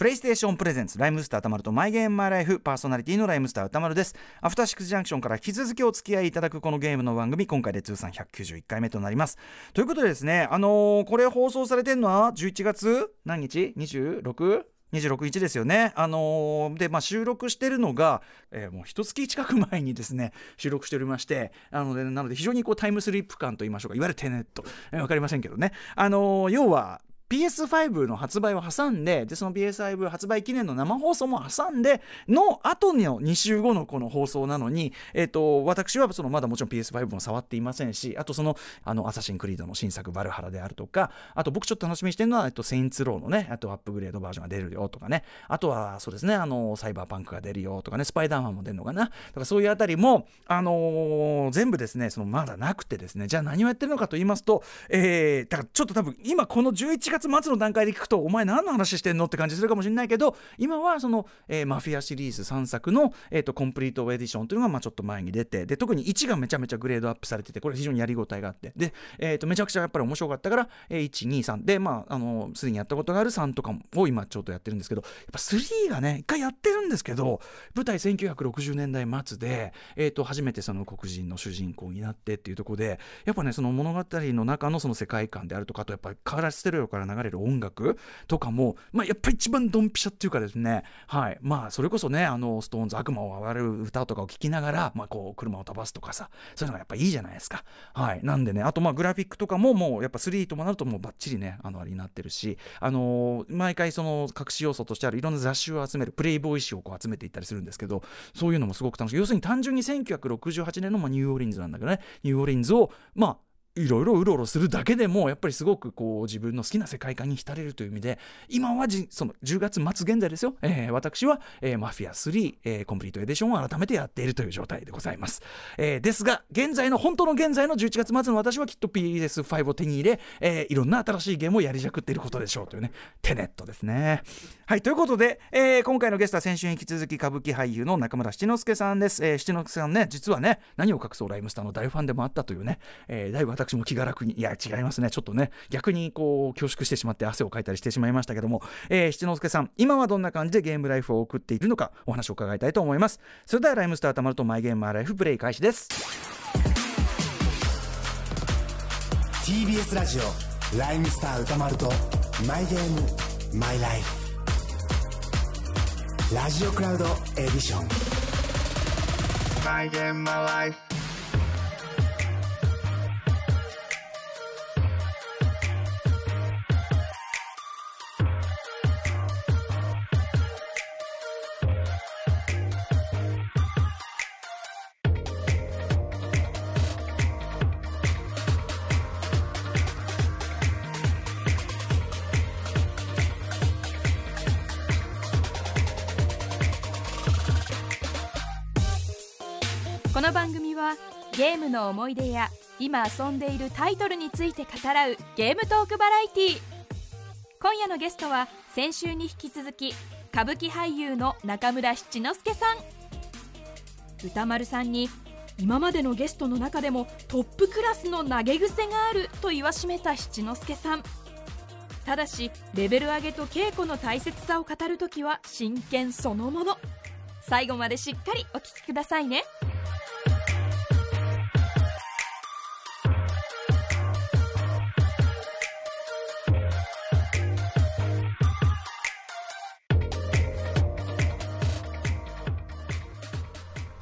プレイステーションプレゼンツライムスター歌丸とマイゲームマイライフパーソナリティのライムスター歌丸ですアフターシックスジャンクションから引き続きお付き合いいただくこのゲームの番組今回で通算191回目となりますということでですねあのーこれ放送されてるのは11月何日？26? 26日ですよね。あのーで、まあ、収録してるのが、えーもう一月近く前にですね、収録しておりまして、なので、なので非常にこうタイムスリップ感と言いましょうか、いわゆるテネット、えーわかりませんけどね。あのー要は、PS5 の発売を挟んででその PS5 発売記念の生放送も挟んでの後の2週後のこの放送なのに、えっと私はそのまだもちろん PS5 も触っていませんしあとそのあのアサシンクリードの新作バルハラであるとかあと僕ちょっと楽しみにしてるのは、えっと、セインツローのねあとアップグレードバージョンが出るよとかね。あとはそうですねあのサイバーパンクが出るよとかねスパイダーマンも出るのかな。だかそういうあたりもあのー全部ですねそのまだなくてですねじゃあ何をやってるのかと言いますと、えーだからちょっと多分今この11月末の段階で聞くとお前何の話してんのって感じするかもしれないけど今はその、えーマフィアシリーズ3作の、えー、とコンプリートエディションというのがまあちょっと前に出てで特に1がめちゃめちゃグレードアップされててこれ非常にやりごたえがあってで、えー、とめちゃくちゃやっぱり面白かったから、えー、123でまああのすでにやったことがある3とかを今ちょっとやってるんですけどやっぱ3がね一回やってるんですけど舞台1960年代末で、えー、と初めてその黒人の主人公になってっていうところでやっぱねその物語の中のその世界観であるとかあとやっぱりカラステレオから流れる音楽とかも、まあ、やっぱり一番ドンピシャっていうかですねはい。まあそれこそねあのストーンズ悪魔を上がる歌とかを聴きながら、まあ、こう車を飛ばすとかさそういうのがやっぱいいじゃないですか。はい。なんでねあとまあグラフィックとかももうやっぱ3ともなるともうバッチリねあのあれになってるしあのー毎回その隠し要素としてあるいろんな雑誌を集めるプレイボーイ誌をこう集めていったりするんですけどそういうのもすごく楽しい。要するに単純に1968年のまあニューオーリンズなんだけどね。ニューオーリンズをまあいろいろうろうろするだけでもやっぱりすごくこう自分の好きな世界観に浸れるという意味で今はその10月末現在ですよ、えー私は、えーマフィア3、えーコンプリートエディションを改めてやっているという状態でございます、えーですが現在の本当の現在の11月末の私はきっと PS5 を手に入れ、えーいろんな新しいゲームをやりじゃくっていることでしょうというねテネットですね。はいということで、えー今回のゲストは先週に引き続き歌舞伎俳優の中村七之助さんです、えー七之助さんね実はね何を隠そうライムスターの大ファンでもあったというね、えーだいぶ私も気が楽にいや違いますね。ちょっとね逆にこう恐縮してしまって汗をかいたりしてしまいましたけども、えー七之助さん今はどんな感じでゲームライフを送っているのかお話を伺いたいと思います。それではライムスターたまるとマイゲームマイライフプレイ開始です。TBS ラジオライムスター歌丸とマイゲームマイライフ。ラジオクラウドエディション。My game, my life. この番組はゲームの思い出や今遊んでいるタイトルについて語らうゲームトークバラエティ今夜のゲストは先週に引き続き歌舞伎俳優の中村七之助さん。歌丸さんに今までのゲストの中でもトップクラスの投げ癖があると言わしめた七之助さん。ただしレベル上げと稽古の大切さを語るときは真剣そのもの。最後までしっかりお聞きくださいね。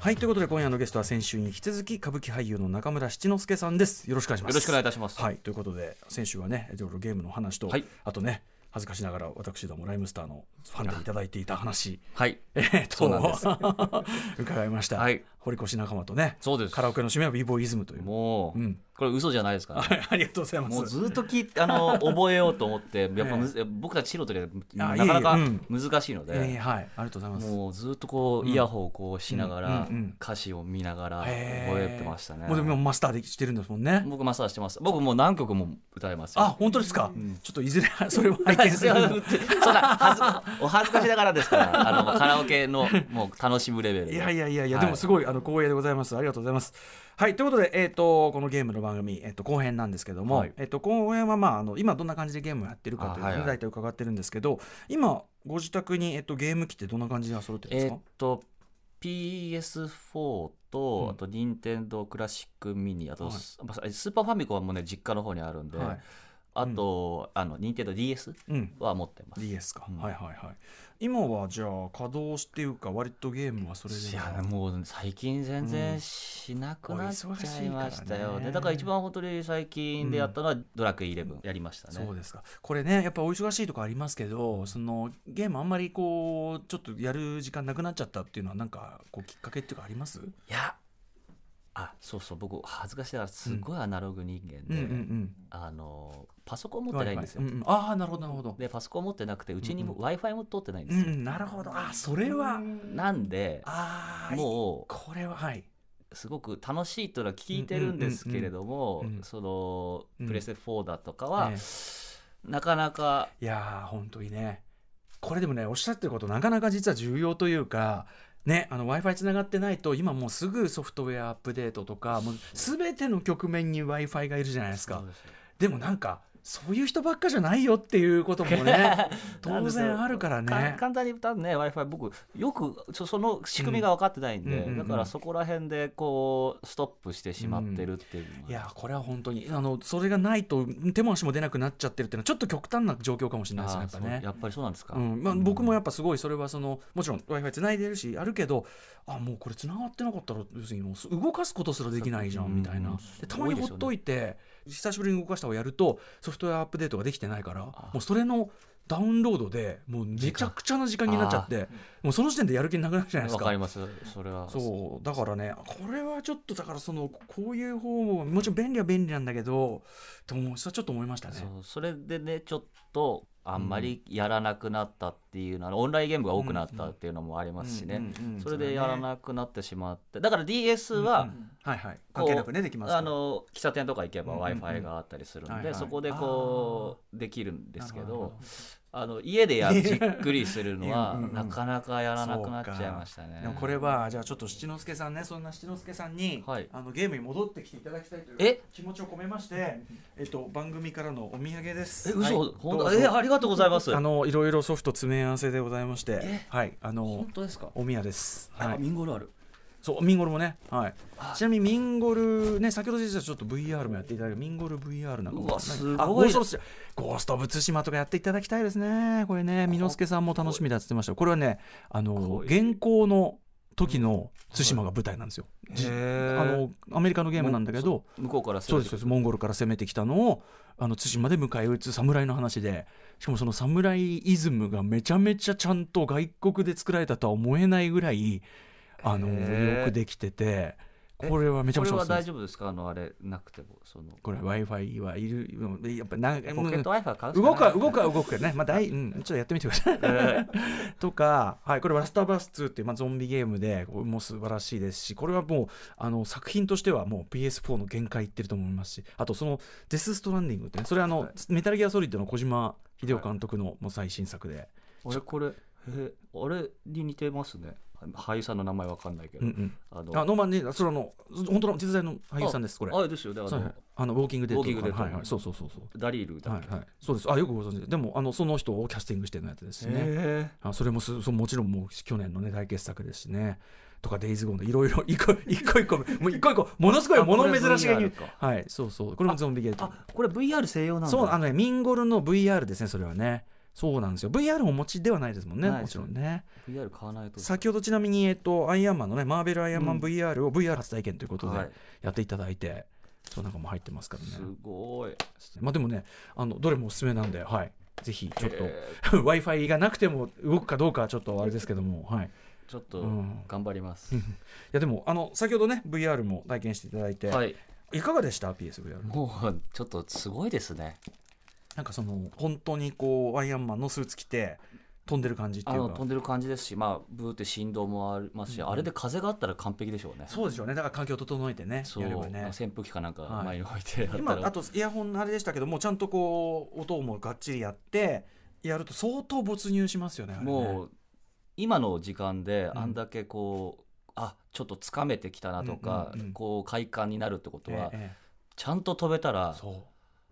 はいということで今夜のゲストは先週に引き続き歌舞伎俳優の中村七之助さんです。よろしくお願いします。よろしくお願いいたします。はいということで先週はねいろいろゲームの話と、はい。あとね恥ずかしながら私どもライムスターのファンでいただいていた話。はい。えーとそうなんです。伺いました、はい堀越仲間とねそうです。カラオケの締めは b ボーイズムという。もう、うん。これ嘘じゃないですから、は いありがとうございます。もうずっと聞いてあの覚えようと思って やっぱむず、僕たち素人であなかなか難しいので、えーはいありがとうございます。もうずっとこうイヤホンをこうしながら、うんうんうん。歌詞を見ながら覚えてましたね。もうでもマスターでしてるんですもんね。僕マスターしてます。僕もう何曲も歌えますよ。あ本当ですか、ちょっといずれ それを拝見する。そんな恥ずお恥ずかしながらですからあのカラオケのもう楽しむレベルで。いやいやいやいや、はいでもすごいあの光栄でございます。ありがとうございます。はいということで、えー、とこのゲームの番組、えー、と後編なんですけども、はい。えー、と後編は、まあ、あの今どんな感じでゲームをやってるかというのをあはいはい。大体伺ってるんですけど今ご自宅に、えっと、ゲーム機ってどんな感じで揃ってるんですえか、ーっと PS4 と、うん。あと任天堂クラシックミニあと、はい。スーパーファミコンはもうね実家の方にあるんで、はいあと、あの任天堂 DS うん。は持ってます、DS か、うん。はいはいはい。今はじゃあ稼働していうか割とゲームはそれでいやもう最近全然しなくなっちゃいましたよね、ね。だから一番本当に最近でやったのはドラクエイレブンやりましたね、そうですか。これねやっぱお忙しいとこありますけどそのゲームあんまりこうちょっとやる時間なくなっちゃったっていうのはなんかこうきっかけっていうかあります？いやあそうそう。僕恥ずかしながらすごいアナログ人間で、うんうんうん。あのパソコン持ってないんですよ、うんうん。ああなるほどなるほど。でパソコン持ってなくてうちにもうん w i f i も通ってないんでうすよ、んなるほど。あそれは。なんでああもこれははい。うすごく楽しいというのは聞いてるんですけれども、うんうんうんうんそのうん。プレステ4だとかは、えなかなかいやー本当にね。これでもねおっしゃってることなかなか実は重要というかね、w i f i つながってないと今もうすぐソフトウェアアップデートとかもう全ての局面に w i f i がいるじゃないですか。でもなんかそういう人ばっかじゃないよっていうこともね 当然あるからかね。簡単に言ったらね w i f i 僕よくそその仕組みが分かってないんで、うんうんうん。うんだからそこら辺でこうストップしてしまってるっていうのは、いやこれは本当にあのそれがないと手も足も出なくなっちゃってるっていうのはちょっと極端な状況かもしれないですねやっぱね。や。っぱりそうなんですか、うん。まあ、うん。僕もやっぱすごいそれはそのもちろん w i f i つないでるしあるけどあもうこれつながってなかったら要するにもう動かすことすらできないじゃうんんみたいな、たまにほっといて、久しぶりに動かしたをやるとソフトウェアアップデートができてないからもうそれのダウンロードでもうめちゃくちゃな時間になっちゃってもうその時点でやる気なくなるじゃないですか。わかります。それは。そう。だからねこれはちょっとだからそのこういう方ももちろん便利は便利なんだけどともそれはちょっと思いましたね。そう。それでねちょっとあんまりやらなくなったっていうのは、オンラインゲームが多くなったっていうのもありますしね、それでやらなくなってしまって。だから DS は、喫茶店とか行けばうん w うん i f i があったりするんはいはい。でそこでこうできるんですけどあの家でやじっくりするのは なかなかやらなくなっちゃいましたね。でもこれはじゃあちょっと七之助さんねそんな七之助さんに、はい。あのゲームに戻ってきていただきたいというえ？気持ちを込めまして、えっと、番組からのお土産です。え嘘、はい。本当？えありがとうございます。あのいろいろソフト詰め合わせでございまして。え、はい。あの本当ですか？お宮です。はあい、ミンゴルある。そうミンゴルもね、はい。あ。ちなみにミンゴルね先ほど実はちょっと VR もやっていただいてミンゴル VR なんかも。すごい。あゴーストオブツゴーストオブツシマとかやっていただきたいですね。これね。美之助さんも楽しみだって言ってました。これはねあの現行の時の対馬が舞台なんですよ。じあへのアメリカのゲームなんだけど、向こうからそうですそうです。モンゴルから攻めてきたのをあの対馬で迎え撃つ侍の話で。しかもその侍イズムがめちゃめちゃちゃんと外国で作られたとは思えないぐらいあのよくできててこれはめちゃこれはめちゃおすすめです。大丈夫ですか？あのあれなくてもその。これ w i f i はいるやっぱなポケット Wi-Fi 買う動くは動くは動くけどね、まあ大うん、ちょっとやってみてください。とか、はい、これ、ラストバス2っていう、まあ、ゾンビゲームで、これも素晴らしいですし、これはもうあの作品としてはもう PS4 の限界いってると思いますし、あと、そのデス・ストランディングってね、それはあの、はい。メタルギアソリッドの小島秀夫監督のもう最新作で、俺これえあれに似てますね俳優さんの名前わかんないけど、うんうん、あの。あノーマンね、それあの本当の実在の俳優さんです、これ。あれですよ。ねあの。あのウォーキングデッドウォーキングデッドはいはい、そうそうそうそう。ダリールだっけ、はいはい、そうです。あよくご存知。ででもあのその人をキャスティングしてるやつですしね。へあそれもすそもちろんもう去年のね大傑作ですしね。とかデイズゴーンのいろいろ一個一個一個もう一個一個ものすごいあもの珍しげはいそうそう。これもゾンビゲート。あこれ VR 専用なんだ。そうあのねミンゴルの VR ですねそれはねそうなんですよ。VR お持ちではないですもんねもちろんね。VR 買わないと。先ほどちなみにえっとアイアンマンのねマーベルアイアンマンうん VR を VR 初体験ということではい。やっていただいて、そうなんかも入ってますからね。すごい。まあでもねあのどれもおすすめなんではい。ぜひちょっと、え w i f i がなくても動くかどうかはちょっとあれですけども、はい、いーちょっとうん。頑張ります、やでもあの先ほどね VR も体験していただいて、はい。い、かがでした？PSVR もうちょっとすごいですねなんかその本当にこうアイアンマンのスーツ着て飛んでる感じっていうか。飛んでる感じですしまあブーって振動もありますし、うんあれで風があったら完璧でしょうね。そうでしょうね。だから環境整えてねそう。やればね。扇風機かなんかはい。前に置いてやったら、今あとイヤホンのあれでしたけどもちゃんとこう音もがっちりやってやると相当没入しますよねね。もう今の時間でうん。あんだけこう、あちょっとつかめてきたなとか、うんうんうんこう快感になるってことは、えええちゃんと飛べたらえそう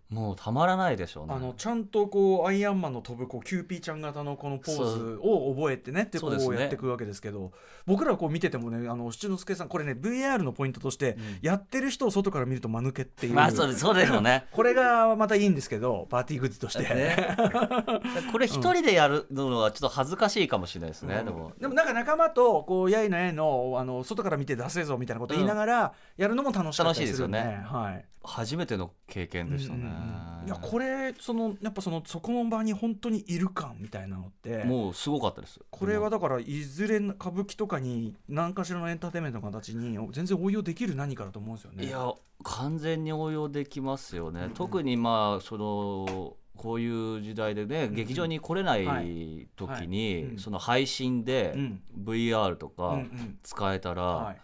もうたまらないでしょうね。あのちゃんとこうアイアンマンの飛ぶこうキューピーちゃん型のこのポーズを覚えてねってこそうやっていくわけですけど僕らこう見ててもねあの七之助さんこれね VR のポイントとして、やってる人を外から見ると間抜けっていう、まあそうですそうでしょうね。これがまたいいんですけどパーティーグッズとして。ね。これ一人でやるのはちょっと恥ずかしいかもしれないですね、でも。でもなんか仲間とこうやいのやいのあの外から見てダセえぞみたいなこと言いながらやるのも楽しかったりするんで。楽しいですはい初めての経験でしたね、うんうんうん。いやこれそのやっぱそのそこの場に本当にいる感みたいなのってもうすごかったです。これはだからいずれ歌舞伎とかに何かしらのエンターテインメントの形に全然応用できる何かだと思うんですよね。いや完全に応用できますよね、特にまあそのこういう時代でね、ん劇場に来れなはいい時はい。に、うん。その配信でうん。VR とうんかうん。使えたら、はい。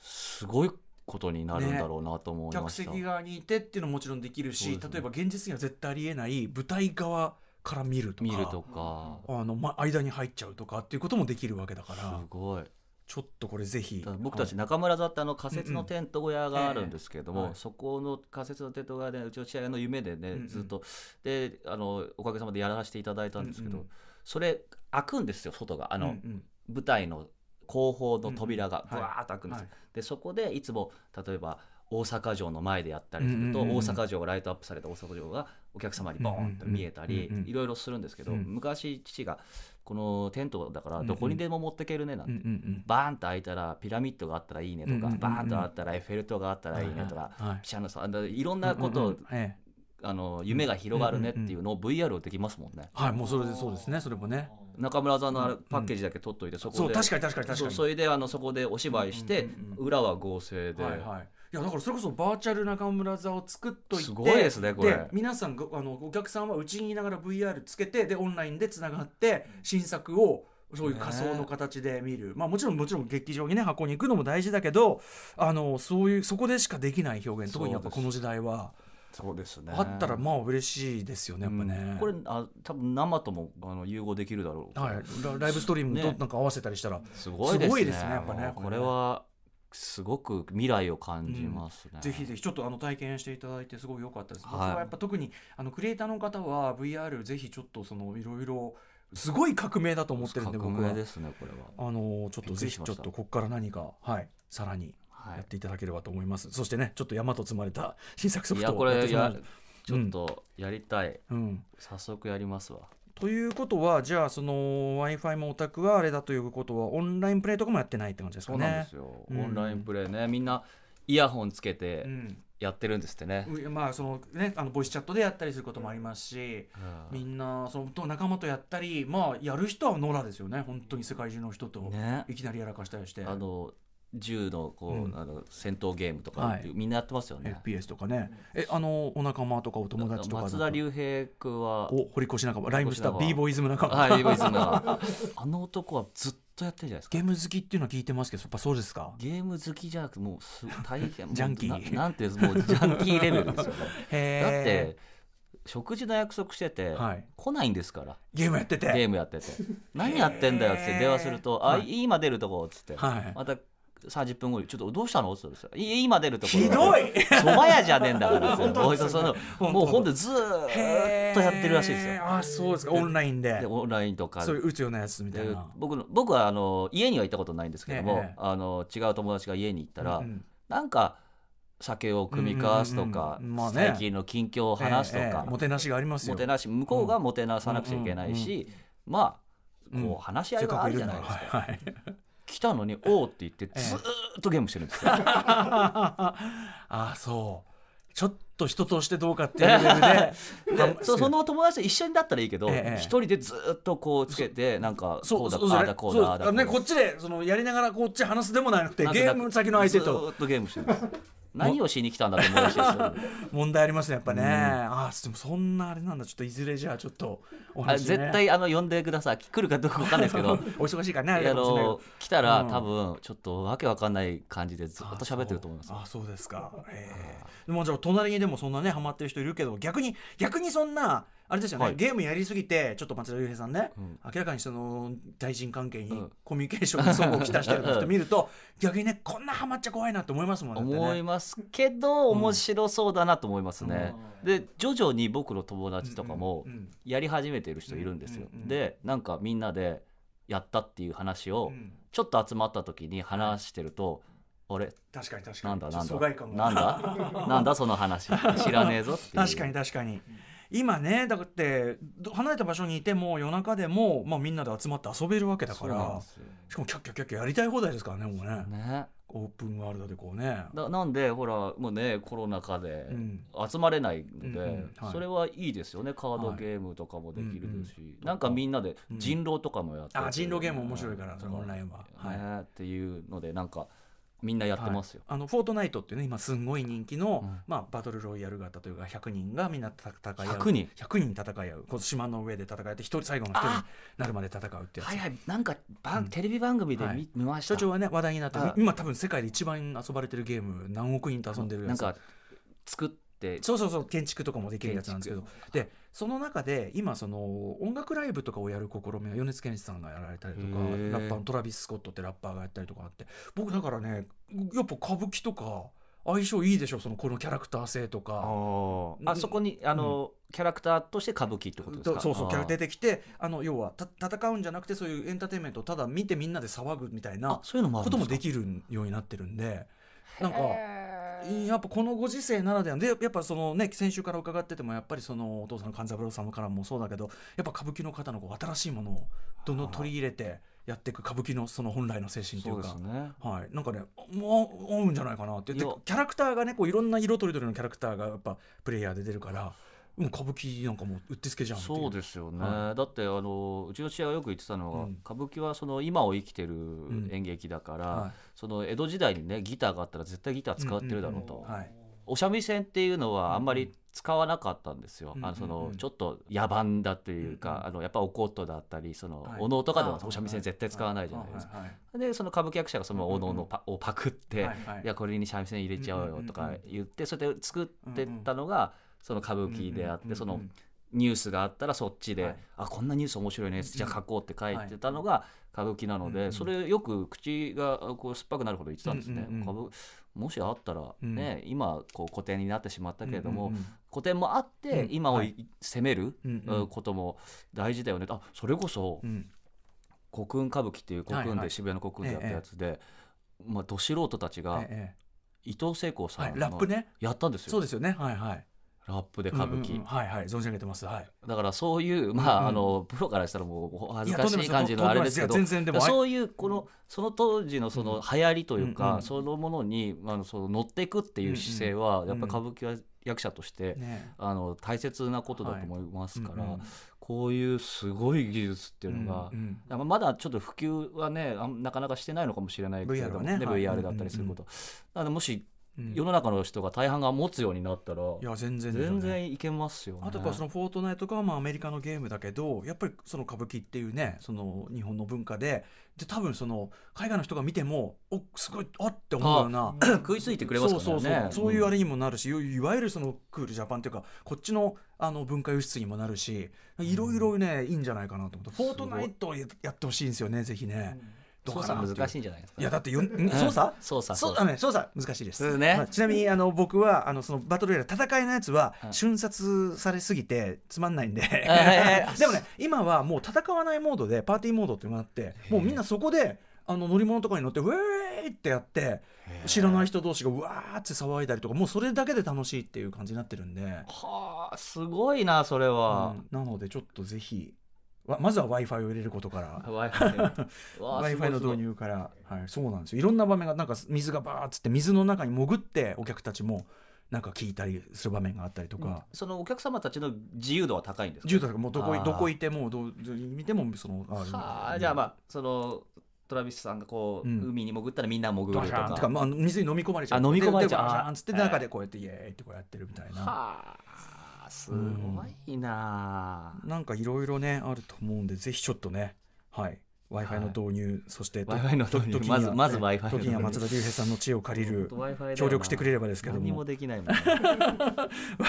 すごいことになるんだろうなと思いま客した、席側にいてっていうのももちろんできるし、ね。例えば現実には絶対ありえない舞台側から見るとか見るとか。あの、ま、間に入っちゃうとかっていうこともできるわけだかすらごい。ちょっとこれぜひ僕たちはい。中村座ってあの仮設のテント小屋があるんですけれども、ええ。はいそこの仮設のテント小屋でうちの父親の夢でね、うんうん。ずっと。であのおかげさまでやらせていただいたんですけど、うんうん。それ開くんですよ外が。あの、うんうん。舞台の後方の扉がうんうんブワーッと開くんです。よ、はい。でそこでいつも例えば大阪城の前でやったりすると、大阪城がライトアップされた大阪城がお客様にボーンと見えたり、いろいろするんですけど、うん。昔父がこのテントだからどこにでも持ってけるねなんて、バーンと開いたらピラミッドがあったらいいねとか、バーンとあったらエッフェル塔があったらいいねとか、ピシャのさいろんなことを、あの夢が広がるねっていうのを VR をできますもんね。はいもうそれでそうですねそれもね。中村さんのパッケージだけ取っといて、そこで。そう確かに確かに確かに。それであのそこでお芝居して、裏は合成で、はいはい。いやだからそれこそバーチャル中村座を作っといてすごいですねこれ。皆さんがあのお客さんはうちにいながら VR つけてでオンラインでつながって新作をそういう仮想の形で見る、まあもちろんもちろん劇場にね箱に行くのも大事だけどあのそういうそこでしかできない表現特にやっぱこの時代はそうですね。あったらまあ嬉しいですよねやっぱね、うん。これあ多分生ともあの融合できるだろうはい、ラライブストリームとね。なんか合わせたりしたら、すごいですね。すごいですねやっぱねこれはすごく未来を感じますね、ぜひぜひちょっとあの体験していただいてすごい良かったです。僕はい。はやっぱ特にあのクリエイターの方は VR ぜひちょっとそのいろいろすごい革命だと思ってるんで革僕は。命ですねこれは。あのちょっとぜひちょっとここから何かはい。さらに。はいやっていただければと思います。そしてねちょっと山と積まれた新作ソフトこれややってしまう。ちょっとやりたい、うん。早速やりますわ。ということはじゃあその w i f i もオタクはあれだということはオンラインプレイとかもやってないって感じですかね。そうなんですよ、うん。オンラインプレイね。みんなイヤホンつけうてん。やってるんですってね、うまあそのねあのボイスチャットでやったりすることもありますし。うん。みんなそのと仲間とやったりまあやる人は野良ですよね。本当に世界中の人とね。いきなりやらかしたりして、あの銃のこう、うん。あの戦闘ゲームとか、はい。みんなやってますよね。FPS とかね。えあのお仲間とかお友達とか松田龍平君はお堀越仲間。ライムスター堀越 b ボーイズム仲間、はい、イボイズムが あの男はずっとやってるじゃないですか。ゲーム好きっていうのは聞いてますけどやっぱそうですか？ゲーム好きじゃなくてもうす大変。ジャンキー。ななんていうもうジャンキーレベルですよね。だっへて食事の約束してて、はい。来ないんですから。ゲームやってて。ゲームやってて。何やってんだよって電話すると「あはい今出るとこ」っつって、はい。また30分後に「ちょっとどうしたの?」っつって「い今出るとこひどい。そば屋じゃねえんだから」もうほんとずーっとやってるらしいですよ。あそうですか。オンラインで。でオンラインとか。そういう打つようなやつみたいでな僕の僕はあの家には行ったことないんですけども、ええあの違う友達が家に行ったら、うなんか酒を組み交わすとか、最近の近況を話すとか、もてなしがありますよ。もてなし向こうがもてなさなくちゃいけないし、まあこう話し合いがあるじゃないですか、来たのに「おう」って言ってずーっとゲームしてるんですよ、ああそう。ちょっと人としてどうかっていうレベルで。でそその友達と一緒にだったらいいけど一、ええ人でずーっとこうつけてなんかこうだああだこうだああだこうだ。ねこっちでそのやりながらこっち話すでもなくてゲーム先の相手ずとーっとゲームしてるんです何をしに来たんだと思うらし 問題ありますねやっぱね、ああでもそんなあれなんだちょっといずれじゃあちょっとおあ話、ね、絶対あの呼んでください。来るかどうかわかんないですけど。お忙しいからねあの来たら、うん。多分ちょっとわけわかんない感じでずっと喋ってると思います。あそうですか。へえでもじゃあ隣にでもそんなねハマってる人いるけど逆に逆にそんなあれですよね、はい。ゲームやりすぎてちょっと松田龍平さんね、うん。明らかにその対人関係にうん。コミュニケーションに相互をきたしてる人見ると 逆にねこんなハマっちゃ怖いなって思いますもんね。思いますけど面白そうだなと思いますね、で徐々に僕の友達とかもうん。うん。やり始めてる人いるんですよ、うん。うん。うんでなんかみんなでやったっていう話をうん。ちょっと集まった時に話してると、あれ？確かに確かに。なんだ？なんだ？が。なんだ？なんだ？その話。知らねえぞっていう。確かに確かに今ねだってど離れた場所にいても夜中でも、まあ、みんなで集まって遊べるわけだからしかもキャッキャッキャッキャやりたい放題ですからねもうねねオープンワールドでこうねだなんでほらもうねコロナ禍でうん集まれないので、うんうんはいそれはいいですよねカードゲームとかもできるですし、なんかみんなで人狼とかもやっててあ人狼ゲーム面白いからそれオンラインははいねっていうのでなんかみんなやってますよ、あのフォートナイトっていうね今すんごい人気の、うん。まあ、バトルロイヤル型というか100人がみんな戦い合う。100人。100人戦い合う。この島の上で戦って一人最後の一人になるまで戦うってやつ。はいはい。なんか番、テレビ番組で見,、はい。見ました。所長はね話題になってあ今多分世界で一番遊ばれてるゲーム何億人と遊んでるやつ。なんか作ってそうそうそう建築とかもできるやつなんですけどでその中で今その音楽ライブとかをやる試みは米津玄師さんがやられたりとかラッパーのトラビス・スコットってラッパーがやったりとかあって。僕だからねやっぱ歌舞伎とか相性いいでしょそのこのキャラクター性とか。ああそこにあの、キャラクターとして歌舞伎ってことですか？そうそうキャラ出てきてあの要はた戦うんじゃなくてそういうエンターテインメントをただ見てみんなで騒ぐみたいあなそういうのもあるんですか？こともできるようになってるんで。なんかやっぱこのご時世ならでは。でやっぱそのね先週から伺っててもやっぱりそのお父さんの勘三郎さんからもそうだけどやっぱ歌舞伎の方のこう新しいものをどんどん取り入れてやっていく歌舞伎のその本来の精神といそううかね。はい、なんかねもう合うんじゃないかなって。ってキャラクターがねこういろんな色とりどりのキャラクターがやっぱプレイヤーで出るからもう歌舞伎なんかもううってつけじゃんそうですよね、はだってあのうちの父親がよく言ってたのは、うん。歌舞伎はその今を生きてる演劇だから、はい。その江戸時代にねギターがあったら絶対ギター使ってるだろうと、んん。んはい。お三味線っていうのはあんまり使わなかったんですよ、うん。あのそうん。うん。のちょっと野蛮だというか、うん。うん。あのやっぱお琴だったりその、はい。お能とかではお三味線絶対使わないじゃないですか、でその歌舞伎役者がそのお能のパ,、をパクって、はい。はい。いやこれに三味線入れちゃおうよとか言ってそれで作ってったのがその歌舞伎であって、そのニュースがあったらそっちで、はい。あこんなニュース面白いね、じゃあ書こうって書いてたのが歌舞伎なので、うんうんそれよく口がこう酸っぱくなるほど言ってたんですね、うんうんもしあったらね、今こう古典になってしまったけれども、うんうんうん。古典もあってうん。今をはい。い攻める、うんうん。うんことも大事だよね。あそれこそうん。国運歌舞伎っていう国運で渋谷の国運でやったやつで、まあ、ど素人たちがええ伊藤聖子さんのラップね。やったんですよ、そうですよね。はいはいラップで歌舞伎、うんうんうん。はいはい。存じ上げてます。はい。だからそういうまあ、あのプロからしたらもうお恥ずかしい感じのあれですけどそういうこのその当時のその流行りというか、うんうん。そのものにあのその乗っていくっていう姿勢は、んやっぱり歌舞伎は役者として、ね。あの大切なことだと思いますから、はい。うんうんこういうすごい技術っていうのが、うんうん。まだちょっと普及はねなかなかしてないのかもしれないけれども VR だったりすること、もしうん世の中の人が大半が持つようになったら、いや全然ね。全然いけますよね。あとやっぱそのフォートナイトがまあアメリカのゲームだけどやっぱりその歌舞伎っていうねその日本の文化でで多分その海外の人が見てもおすごいあって思うような食いついてくれますからね。そうそうそう。そういうあれ、れにもなるし、いわいわゆるそのクールジャパンっていうかこっちのあの文化輸出にもなるしいろいろねいいんじゃないかなと思って。フォートナイトをややってほしいんですよねぜひね。どう操作難しいんじゃないですか？いやだってよん操作？操作そうだね操作難しいです、ね。まあちなみにあの僕はあのそのバトルエラー戦いのやつははい瞬殺されすぎてつまんないんで、はい でもね今はもう戦わないモードでパーティーモードっていうのがあってもうみんなそこであの乗り物とかに乗ってウェーイってやって知らない人同士がうわーって騒いだりとかもうそれだけで楽しいっていう感じになってるんで、はあすごいなそれは。うん。なのでちょっとぜひわまずは w i f i を入れることから。w あ i す f ご i いの導入から、はい、そうなんですよ。いろんな場面がなんか水がバーッつって水の中に潜ってお客たちもなんか聞いたりする場面があったりとか、そのお客様たちの自由度は高いんですか？銃とかもうどこどこいてもどう見てもそのあはあじゃあまあそのトラビスさんがこう、うん。海に潜ったらみんな潜るとドシャーンとか、か。まあ、水に飲み込まれちゃう。あ飲み込まれちゃう。ででバシャーンつってあ中でこうやってイエーイってこうやってるみたいな。はあすごいな。なんかいろいろねあると思うんでぜひちょっとねはい。W i f i の導入そしてと Wi-Fi の導入。と時にはまずまずね Wi-Fi の導入。時には松田龍平さんの知恵を借りる協力してくれればですけど何ももできないもん w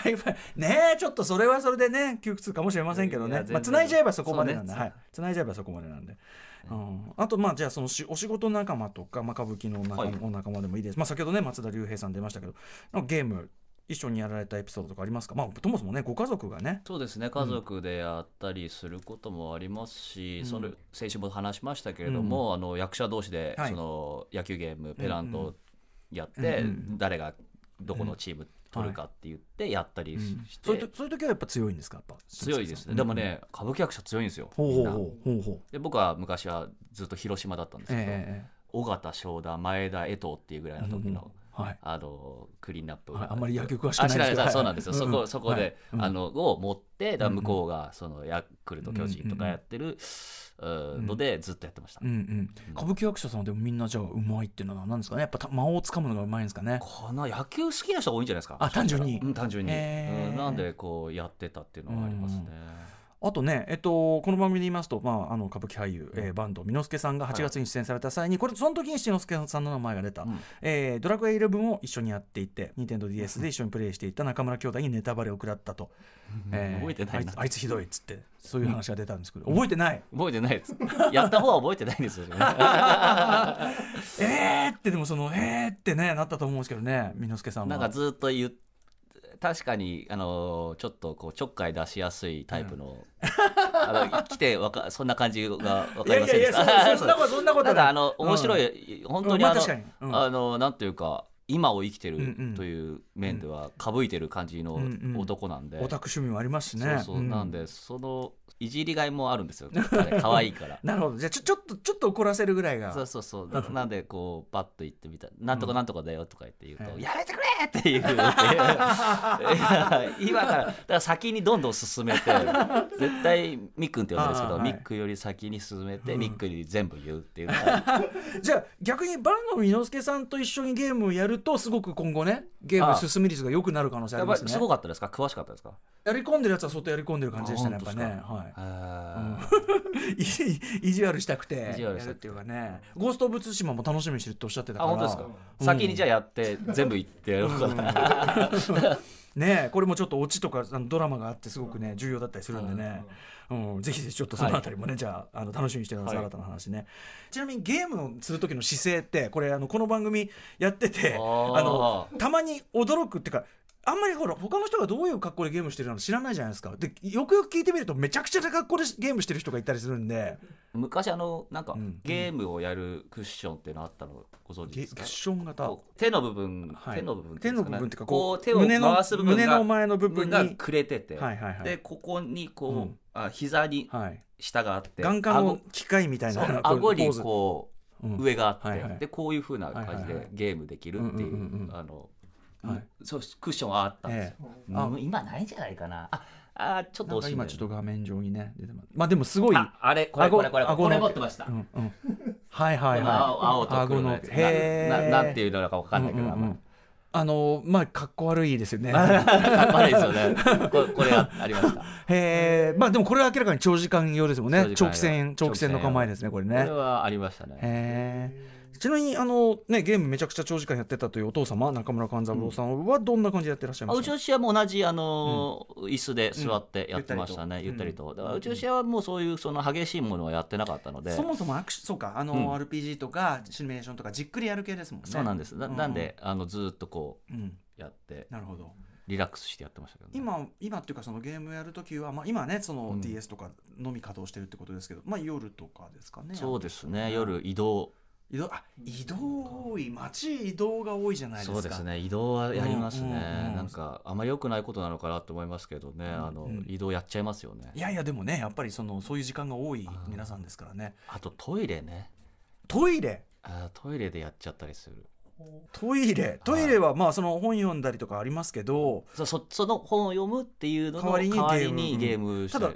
i f i ねえちょっとそれはそれでね窮屈かもしれませんけどね。まあ繋いじゃえばそこまでなんで、ね。はい。繋いじゃえばそこまでなんで。うん、あとまあじゃあそのしお仕事仲間とか、まあ、歌舞伎の仲お仲間でもいいです、まあ、先ほどね松田龍平さん出ましたけどゲーム一緒にやられたエピソードとかありますか、まあ、ともそもねご家族がね。そうですね。家族でやったりすることもありますし、その先週も話しましたけれども、あの役者同士ではい。その野球ゲームペナントやって、うんうん誰がどこのチーム取るかって言ってやったりして、そういうとそういう時はやっぱ強いんですか？やっぱ強いですね、うん。でもね歌舞伎役者強いんですよで僕は昔はずっと広島だったんですけど、ええ尾形正田前田江藤っていうぐらいの時の、うんはいあのクリーンナップ。はい。あんまり野球詳しくないですけど。そうなんですよ、はい。そこそこで、あのを持ってだ向こうがそのヤクルト巨人とかやってる、うん。のでずっとやってました、うんうん、歌舞伎役者さんでもみんなじゃあうまいっていうのは何ですかね。やっぱた間をつかむのがうまいんですかね。この野球好きな人が多いんじゃないですか。あ単純に。うん、単純に、うん。なんでこうやってたっていうのはありますね、あとね、えっと、この番組で言いますと、まあ、あの歌舞伎俳優、えー、坂東美之助さんが8月に出演された際に、これその時に志の輔さんの名前が出た、うん。えードラクエ11を一緒にやっていて NintendoDS で一緒にプレイしていた中村兄弟にネタバレを食らったと、えー覚えてないな。あいつあいつひどいっつってそういう話が出たんですけど、覚えてない？覚えてないです。やった方は覚えてないんですよね。えーってでもそのえーってねなったと思うんですけどね美之助さんは。なんかずっと言っ確かにあのちょっとこうちょっかい出しやすいタイプの,、あの来てわかそんな感じがわかりませんでした。いやいやそそんなこと そんなことだあの面白い、本当にあの,、まあのなんていうか今を生きてるという面ではかぶいてる感じの男なんで、オタク趣味もありますしね。そうそう、ん。なんでそのいじりがいもあるんですよ。彼可愛いから。なるほど。じゃあちょちょっとちょっと怒らせるぐらいが。そうそうそう。ななんでこうパッと言ってみたなんとかなんとかだよとか言って言うと、はい。やめてくれっていう。今からだから先にどんどん進めて絶対みっくんって呼んでるんですけど、はい。ミックより先に進めて、ミックに全部言うっていう。じゃあ逆に坂野美之助さんと一緒にゲームをやるとすごく今後ねゲーム進み率が良くなる可能性ありますね。すごかったですか？詳しかったですか？やり込んでるやつは相当やり込んでる感じでしたねやっぱねはい。あ いじ意地悪したくて。やるっていうかね。ゴースト・オブ・ツシマも楽しみにしてるっておっしゃってたから。本当ですか、先にじゃあやって全部言ってやろうかな、ねえこれもちょっとオチとかあのドラマがあってすごくね重要だったりするんでね、うん、ぜひぜひちょっとそのあたりもね、じゃああの楽しみにしてください、はい新たな話ね。ちなみにゲームをする時の姿勢ってこれあのこの番組やっててあのたまに驚くっていうかあんまりほら他の人がどういう格好でゲームしてるのか知らないじゃないですか。でよくよく聞いてみるとめちゃくちゃな格好でゲームしてる人がいたりするんで。昔あのなんか、ん。ゲームをやるクッションっていうのあったのご存知ですか？ゲクッション型。手の部分、はい。手の部分手の部分っていうかこう手を胸の回す部分が胸の前の部分にがくれてて、はいはいはい。でここにこう、うん。あ膝にはい。下があって眼科の機械みたいな顎にこう、うん。上があって、はいはい。でこういう風な感じはいはいはい。でゲームできるっていう,、あの、はい。そうクッションはあったんですよ、ええ。あ。うん。今ないんじゃないかな。ああちょっと今ちょっと画面上にね出てます。まあでもすごい。ああれこれこれこれ顎これ持ってました、うんうん。はいはいはい。青青と黒のやつ。へーなななんていうのか分かんないけど、うんうんうん。あのまあかっこ悪いですよね。かっこ悪いですよね。これこれあありました。へえまあでもこれは明らかに長時間用ですもんね。長期戦長期戦の構えですねこれこねれはありましたね。へえちなみにあのねゲームめちゃくちゃ長時間やってたというお父様中村勘三郎さんはどんな感じでやってらっしゃいあます？かうちの父親も同じあのー椅子で座ってやってましたね、うん。ゆったりと。だからうちはもうそういうその激しいものはやってなかったので、そもそもアクシそうかあの、うん。RPG とかシミュレーションとかじっくりやる系ですもんね。そうなんです。なうん。なんであのずーっとこうん。うやってなるほど。リラックスしてやってましたけど、ね。今今っていうかそのゲームやるときは、まあ、今ねそのうん。DS とかのみ稼働してるってことですけど、まあ夜とかですかねそうですね。夜移動、移動あ移動多い街移動が多いじゃないですかそうですね。移動はやりますね。うんうんうんなんかあまり良くないことなのかなと思いますけどね。あのうん移動やっちゃいますよねい。やいやでもねやっぱりそのそういう時間が多い皆さんですからねあとトイレね。トイレ？あートイレでやっちゃったりする。トイレ？トイレはまあその本読んだりとかありますけどそそその本を読むっていうのの代わりに代わりゲームにゲームしてただ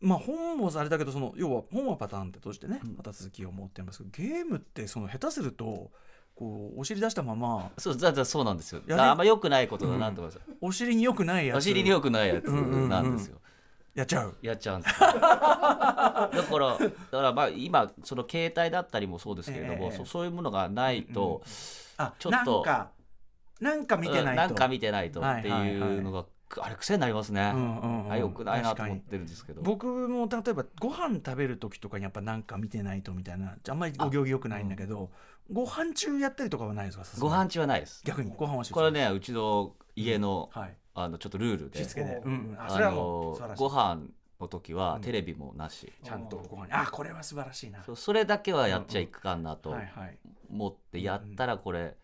まあ本もあれだけどその要は本はパターンってとしてねうん。また続きを持ってますけどゲームってその下手するとこうお尻出したままそうだだそうなんですよ。あんま良くないことだなと思います。お尻に良くないやつ。お尻に良くないやつうんうんうんなんですよ。やっちゃう。やっちゃうんです。よだからだからまあ今その携帯だったりもそうですけれども、ええ。そそういうものがないと、あちょっとなんかなんか見てないと、うんなんか見てないとっていうのが、あれ癖になりますね、うんうんうん。あよくないなと思ってるんですけど。僕も例えばご飯食べる時とかにやっぱなんか見てないとみたいなあんまりお行儀よくないんだけど、ご飯中やったりとかはないですかご飯中はないです。逆にご飯はこれねうちの家の,、はい。あのちょっとルールで。しつけで、うんうん、ああそご飯の時うん。はテレビもなし、ちゃんとご飯に。あこれは素晴らしいな。それだけはやっちゃいかんなと思ってやったらこれ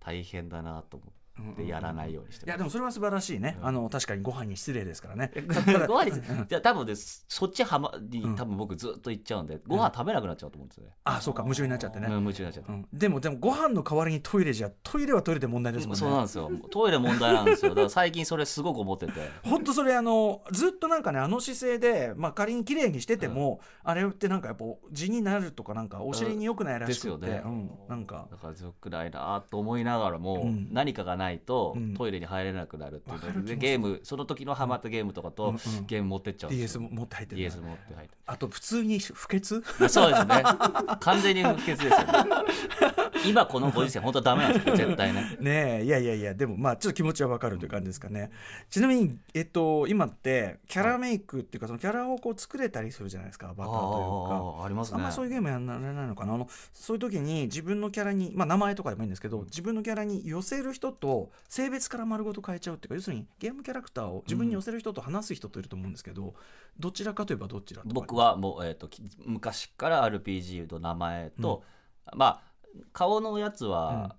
大変だなと思ってやらないようにしていやでもそれは素晴らしいね、うん。あの確かにご飯に失礼ですからね。ご飯にじゃあ多分です。そっちはまにうん。多分僕ずっと行っちゃうんで、ご飯食べなくなっちゃうと思うんですよね、あそうか。夢中になっちゃってね、うん夢中になっちゃって、うん。でもでもご飯の代わりにトイレじゃトイレはトイレで問題ですもんね。そうなんですよ。トイレ問題なんですよ。だから最近それすごく思ってて。本当それあのずっとなんかねあの姿勢で、まあ、仮に綺麗にしてても、あれってなんかやっぱ地になるとかなんかお尻に良くないらしくて、うんですよね。うん、なんか。だからよくないなと思いながらも、うん。何かがないとうん。トイレに入れなくなるっていうのでゲームその時のハマったゲームとかと、うん。うん。ゲーム持ってっちゃうんです DS 持って入ってる。DS 持って入って。あと普通に不潔？そうですね。完全に不潔ですよね。今このご時世本当ダメなんですよ絶対ね。ねえ。いやいやいや。でもまあちょっと気持ちはわかるという感じですかね。ちなみにえっと今ってキャラメイクっていうかそのキャラをこう作れたりするじゃないですか。アバターというか。ありますね。あんまりそういうゲームやられないのかな。あのそういう時に自分のキャラに、まあ、名前とかでもいいんですけど自分のキャラに寄せる人と性別から丸ごと変えちゃうっていうか要するにゲームキャラクターを自分に寄せる人と話す人といると思うんですけど、どちらかといえばどちら僕はもう、えー、とき昔から RPG の名前と、まあ顔のやつは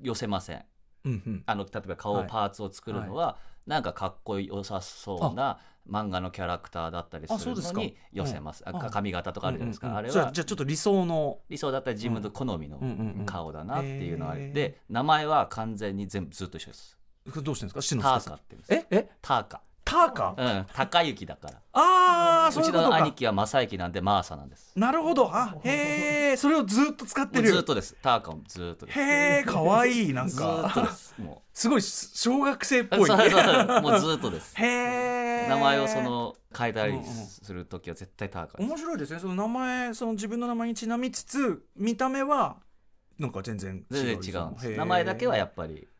寄せません、うんうん。あの例えば顔はい。パーツを作るのは、なんかかっこよさそうな漫画のキャラクターだったりするのに寄せます、うん。ああ髪型とかあるじゃないですか、あれはじゃあちょっと理想の。理想だったら自分の好みの顔だなっていうのはで名前は完全に全部ずっと一緒です。どうしてるんですか？シノターカってえ？え？ターカターカ、うん。高雪だから。ああそういうちことか。の兄貴は正幸なんでマーサなんです。なるほど。あへえそれをずっと使ってる。ずっとです。ターカもずっとです。へえかわいいなんずーっとかですもすごい小学生っうぽいそうそうそう。もうずっとです。へえ名前をその変えたりする時は絶対ターカです。面白いですね。その名前その自分の名前にちなみつつ見た目はなんか全然全然違うんです。名前だけはやっぱりぱ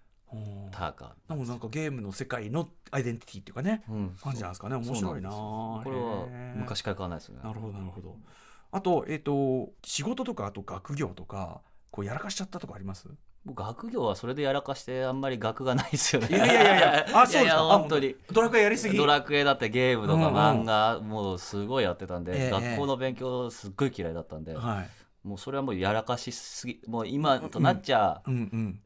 ターカでもなんかゲームの世界のアイデンティティっていうかねうん。感じなんですかね。面白いな。これは昔から変わらないですよね。なるほどなるほど。あとえっ、と仕事とかあと学業とかこうやらかしちゃったとかあります？僕学業はそれでやらかしてあんまり学がないですよね。いやいやいやいや。あ そうですか？本当に。ドラクエやりすぎ？ドラクエだってゲームとか漫画もうすごいやってたんで、ええ。学校の勉強すっごい嫌いだったんで、はいもうそれはもうやらかしすぎもう今となっちゃ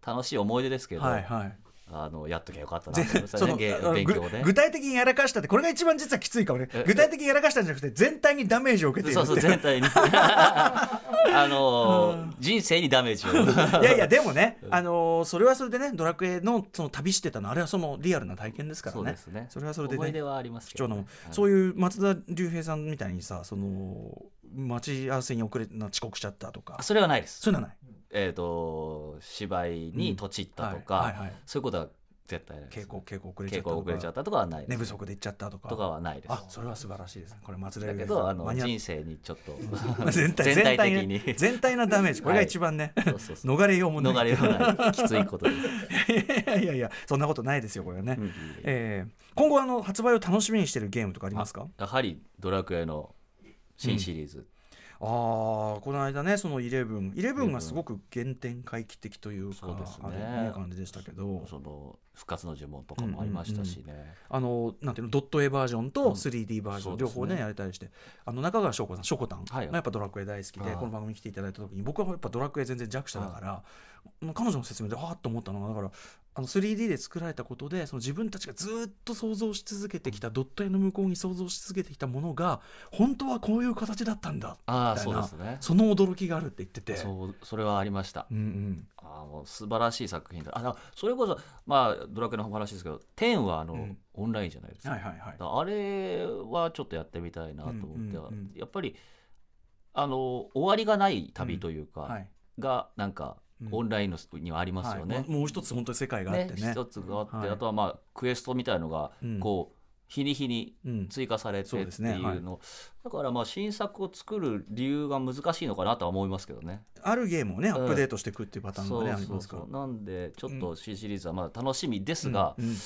楽しい思い出ですけど、はいはいあのやっときゃよかったなその勉強でぐ具体的にやらかしたってこれが一番実はきついかもね。え具体的にやらかしたんじゃなくて全体にダメージを受けているそうそう全体に。あの人生にダメージを。いやいやでもね、あのーそれはそれでねドラクエのその旅してたのあれはそのリアルな体験ですからね。そうですね。それはそれでね思い出はありますけど、貴重なもん、はい。そういう松田龍平さんみたいにさその待ち合わせに遅れな遅刻しちゃったとか。あそれはないです。そういうのはないえっ、と芝居にとちったとか、はい。はいはいそういうことは絶対ないです稽古稽古遅れちゃ稽ったとか。古遅れちゃったとかはない寝不足で行っちゃったとか。とかはないです。あそれは素晴らしいですね。これ松田だけどあの人生にちょっと 全体全体的全に体全体なダメージ。これが一番ね、そうそうそう。逃れようもない。逃れようない。きついことです、いやいやいやそんなことないですよこれはね、うん。えー今後あの発売を楽しみにしてるゲームとかありますか？やはりドラクエの新シリーズ、ああこの間ねその11、11がすごく原点回帰的というか、そうですね。あれね感じでしたけど、その復活の呪文とかもありましたしね、あのなんていうのドット絵バージョンとうん。3D バージョン、そうですね。両方ねやれたりして。あの中川翔子さんしょこたん。がはい。やっぱドラクエ大好きで、はい。この番組に来ていただいた時に僕はやっぱドラクエ全然弱者だから、彼女の説明でああと思ったのがだからあの 3D で作られたことでその自分たちがずっと想像し続けてきたドット絵の向こうに想像し続けてきたものが本当はこういう形だったんだああみたいなそうですね。その驚きがあるって言ってて。そうそれはありました、うんうん。ああもう素晴らしい作品だ。あのそれこそまあドラクエの話ですけど10はあの、うん。オンラインじゃないですか,、はいはいはい。あれはちょっとやってみたいなと思って、うんうんうん。やっぱりあの終わりがない旅というか、はい。がなんかうんオンラインのにはありますよね。はい。もう一つ本当に世界があってね。一つがあって、はい。あとはまあクエストみたいのがうん。こう日に日にうん。追加されてっていいうの、だからまあ新作を作る理由が難しいのかなとは思いますけどね。あるゲームをねアうん。ップデートしていくっていうパターンがね、ありますから。なんでちょっと C シリーズはまだ楽しみですがうん。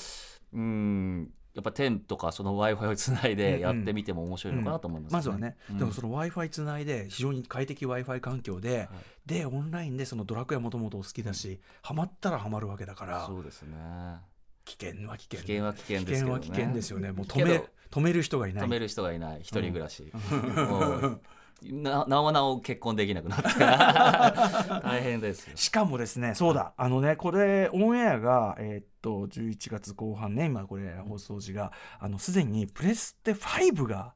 うんやっぱ10とかその w i f i をつないでやってみても面白いのかなと思います、まずはね、うん。でもその w i f i つないで非常に快適 w i f i 環境で、でオンラインでそのドラクエもともと好きだし、ハマったらハマるわけだからそうですね。危険は危険。危険は危険ですね。危険は危険ですよね。もう止め止める人がいない。止める人がいない。一人暮らし、もうななおなお結婚できなくなって 大変ですよ。しかもですねそうだ。あのねこれオンエアがえーっと11月後半ね今これ放送時があのすでにプレステ5が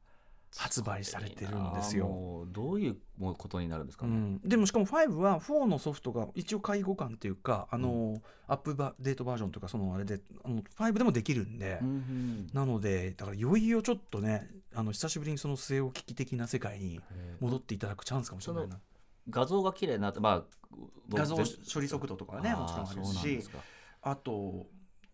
発売されてるんですよ。どういうことになるんですかね、うん、でもしかも5は4のソフトが一応介護感っていうかあの、アップデートバージョンとかそのあれであの5でもできるんで、うんうん。なのでだからいよいよちょっとねあの久しぶりにその据え置き機的な世界に戻っていただくチャンスかもしれないな。画像が綺麗になってまあ僕画像全処理速度とかはねもちろんあるし。あと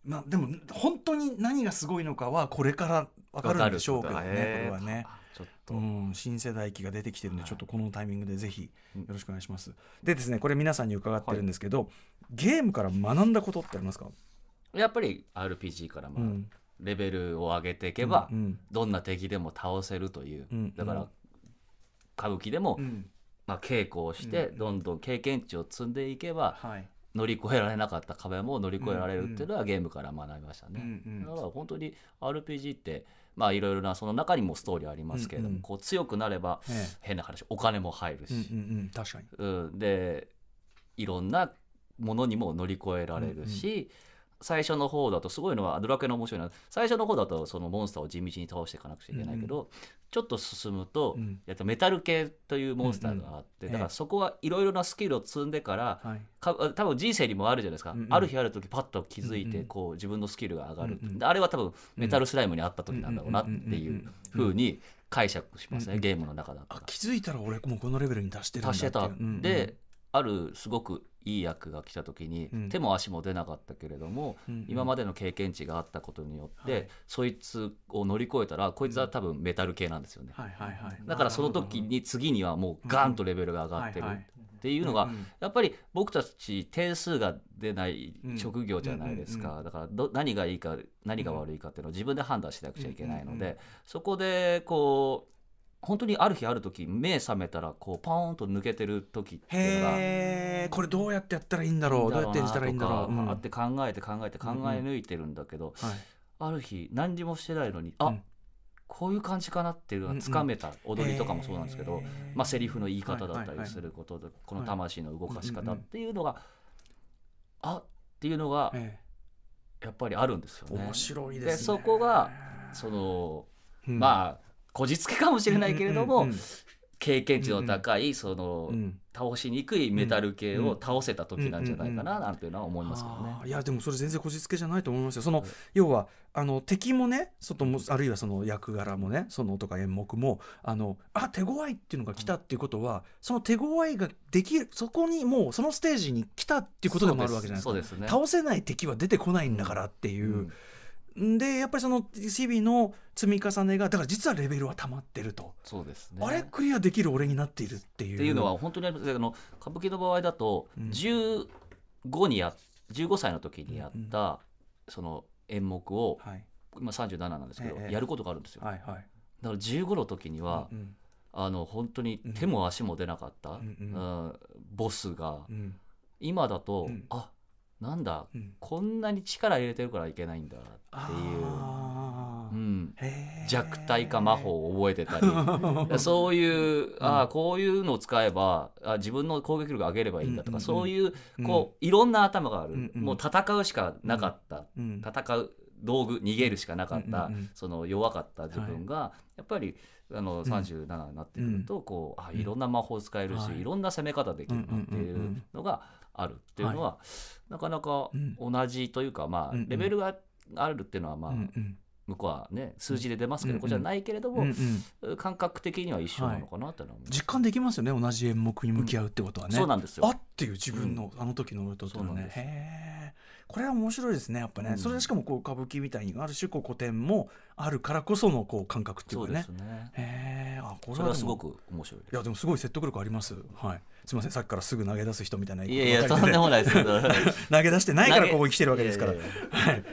まあでも本当に何がすごいのかはこれから分かるんでしょうけどねこれはね。ちょっと、うん、新世代機が出てきてるんで、はい。ちょっとこのタイミングでぜひうん。よろしくお願いします。でですねこれ皆さんに伺ってるんですけど、ゲームから学んだことってありますか、やっぱり RPG からまあ、うん。レベルを上げていけば、うんどんな敵でも倒せるという、うんだから、うん歌舞伎でも、うん。まあ、稽古をして、うんどんどん経験値を積んでいけばはい。乗り越えられなかった壁も乗り越えられるっていうのはゲームから学びましたね。うんうん。だから本当に RPG ってまあいろいろなその中にもストーリーありますけれども、うんうん。こう強くなればえ変な話お金も入るえうんし、うんうん確かに。うん。でいろんなものにも乗り越えられるし、最初の方だとすごいのはドラクエの面白いのは最初の方だとそのモンスターを地道に倒していかなくちゃいけないけど、ちょっと進むと、うん。やっぱメタル系というモンスターがあって、うんうんだからそこはいろいろなスキルを積んでから、はい。か多分人生にもあるじゃないですか、うんうん。ある日ある時パッと気づいてうんうんこう自分のスキルが上がる、う。んうんであれは多分メタルスライムにあった時なんだろうなっていうふうに解釈しますね、うんうんゲームの中だったら。あ気づいたら俺もうこのレベルに達してるんだっていう。足してた、うんうん。であるすごくいい役が来た時に、うん。手も足も出なかったけれども、うんうん。今までの経験値があったことによって、はい。そいつを乗り越えたらこいつは多分メタル系なんですよね。はいはいはい。だからその時に次にはもうガンとレベルが上がってるっていうのがやっぱり僕たち点数が出ないうん職業じゃないですか。だからど何がいいか何が悪いかっていうのを自分で判断しなくちゃいけないのでそこでこう本当にある日ある時目覚めたらこうパーンと抜けてる時っていうのがへえこれどうやってやったらいいんだろう？どうやって演じたらいいんだろう、あって考えて考えて考え抜いてるんだけど、はい。ある日何にもしてないのにあ、うん。こういう感じかなっていうのがつかめた踊りとかもそうなんですけど、まあ、セリフの言い方だったりすることで、この魂の動かし方っていうのが、あっていうのがえやっぱりあるんですよね。え面白いですね。でそこがその、うん。まあこじつけかもしれないけれども、うんうん経験値の高いその、うん。倒しにくいメタル系を倒せた時なんじゃないかななんていうのは思いますけどね。いやでもそれ全然こじつけじゃないと思いますよ。その、要はあの敵もね外もあるいはその役柄もねそのとか演目もあのあ手強いっていうのが来たっていうことは、その手強いができるそこにもうそのステージに来たっていうことでもあるわけじゃないですか。そうですね。倒せない敵は出てこないんだからっていうう、んんでやっぱりその日々の積み重ねがだから実はレベルは溜まってると、そうですね。あれクリアできる俺になっているっていう。っていうのは本当にあの歌舞伎の場合だとうん。15にや15歳の時にやったその演目をはい。今37なんですけどええ。やることがあるんですよ。はいはい。だから15の時にはうんあの本当に手も足も出なかったうん。うんボスがうん。今だとうん。あなんだうん。こんなに力入れてるからいけないんだっていう。うん。弱体化魔法を覚えてたり。そういうああこういうのを使えばあ自分の攻撃力上げればいいんだとか、うんうんうん。そういうこういろんな頭がある、うんうん。もう戦うしかなかった、うん。戦う道具逃げるしかなかった、うんうんうんその弱かった自分が、やっぱりあの37になってくると、こうあいろんな魔法使えるし、はい。い、ろんな攻め方できるなっていうのがあるっていうのは、なかなか同じというか、まあうんうん。レベルがあるっていうのはまあ、うん。うん向こうはね数字で出ますけど、うん。これじゃないけれども、うんうん。感覚的には一緒なのかなってのは思う、実感できますよね同じ演目に向き合うってことはね、そうなんですよ。あっていう自分のあの時の俺とっていうのはね。そうなんです。へえこれは面白いですねやっぱね、うん。それはしかもこう歌舞伎みたいにある種こう古典もあるからこそのこう感覚っていうそうでかねすね。へえあこれはすごく面白いいやでもすごい説得力あります。はい。すみません。さっきからすぐ投げ出す人みたいないやいやとんでもないです。け ど投げ出してないからここに来てるわけですから。はい。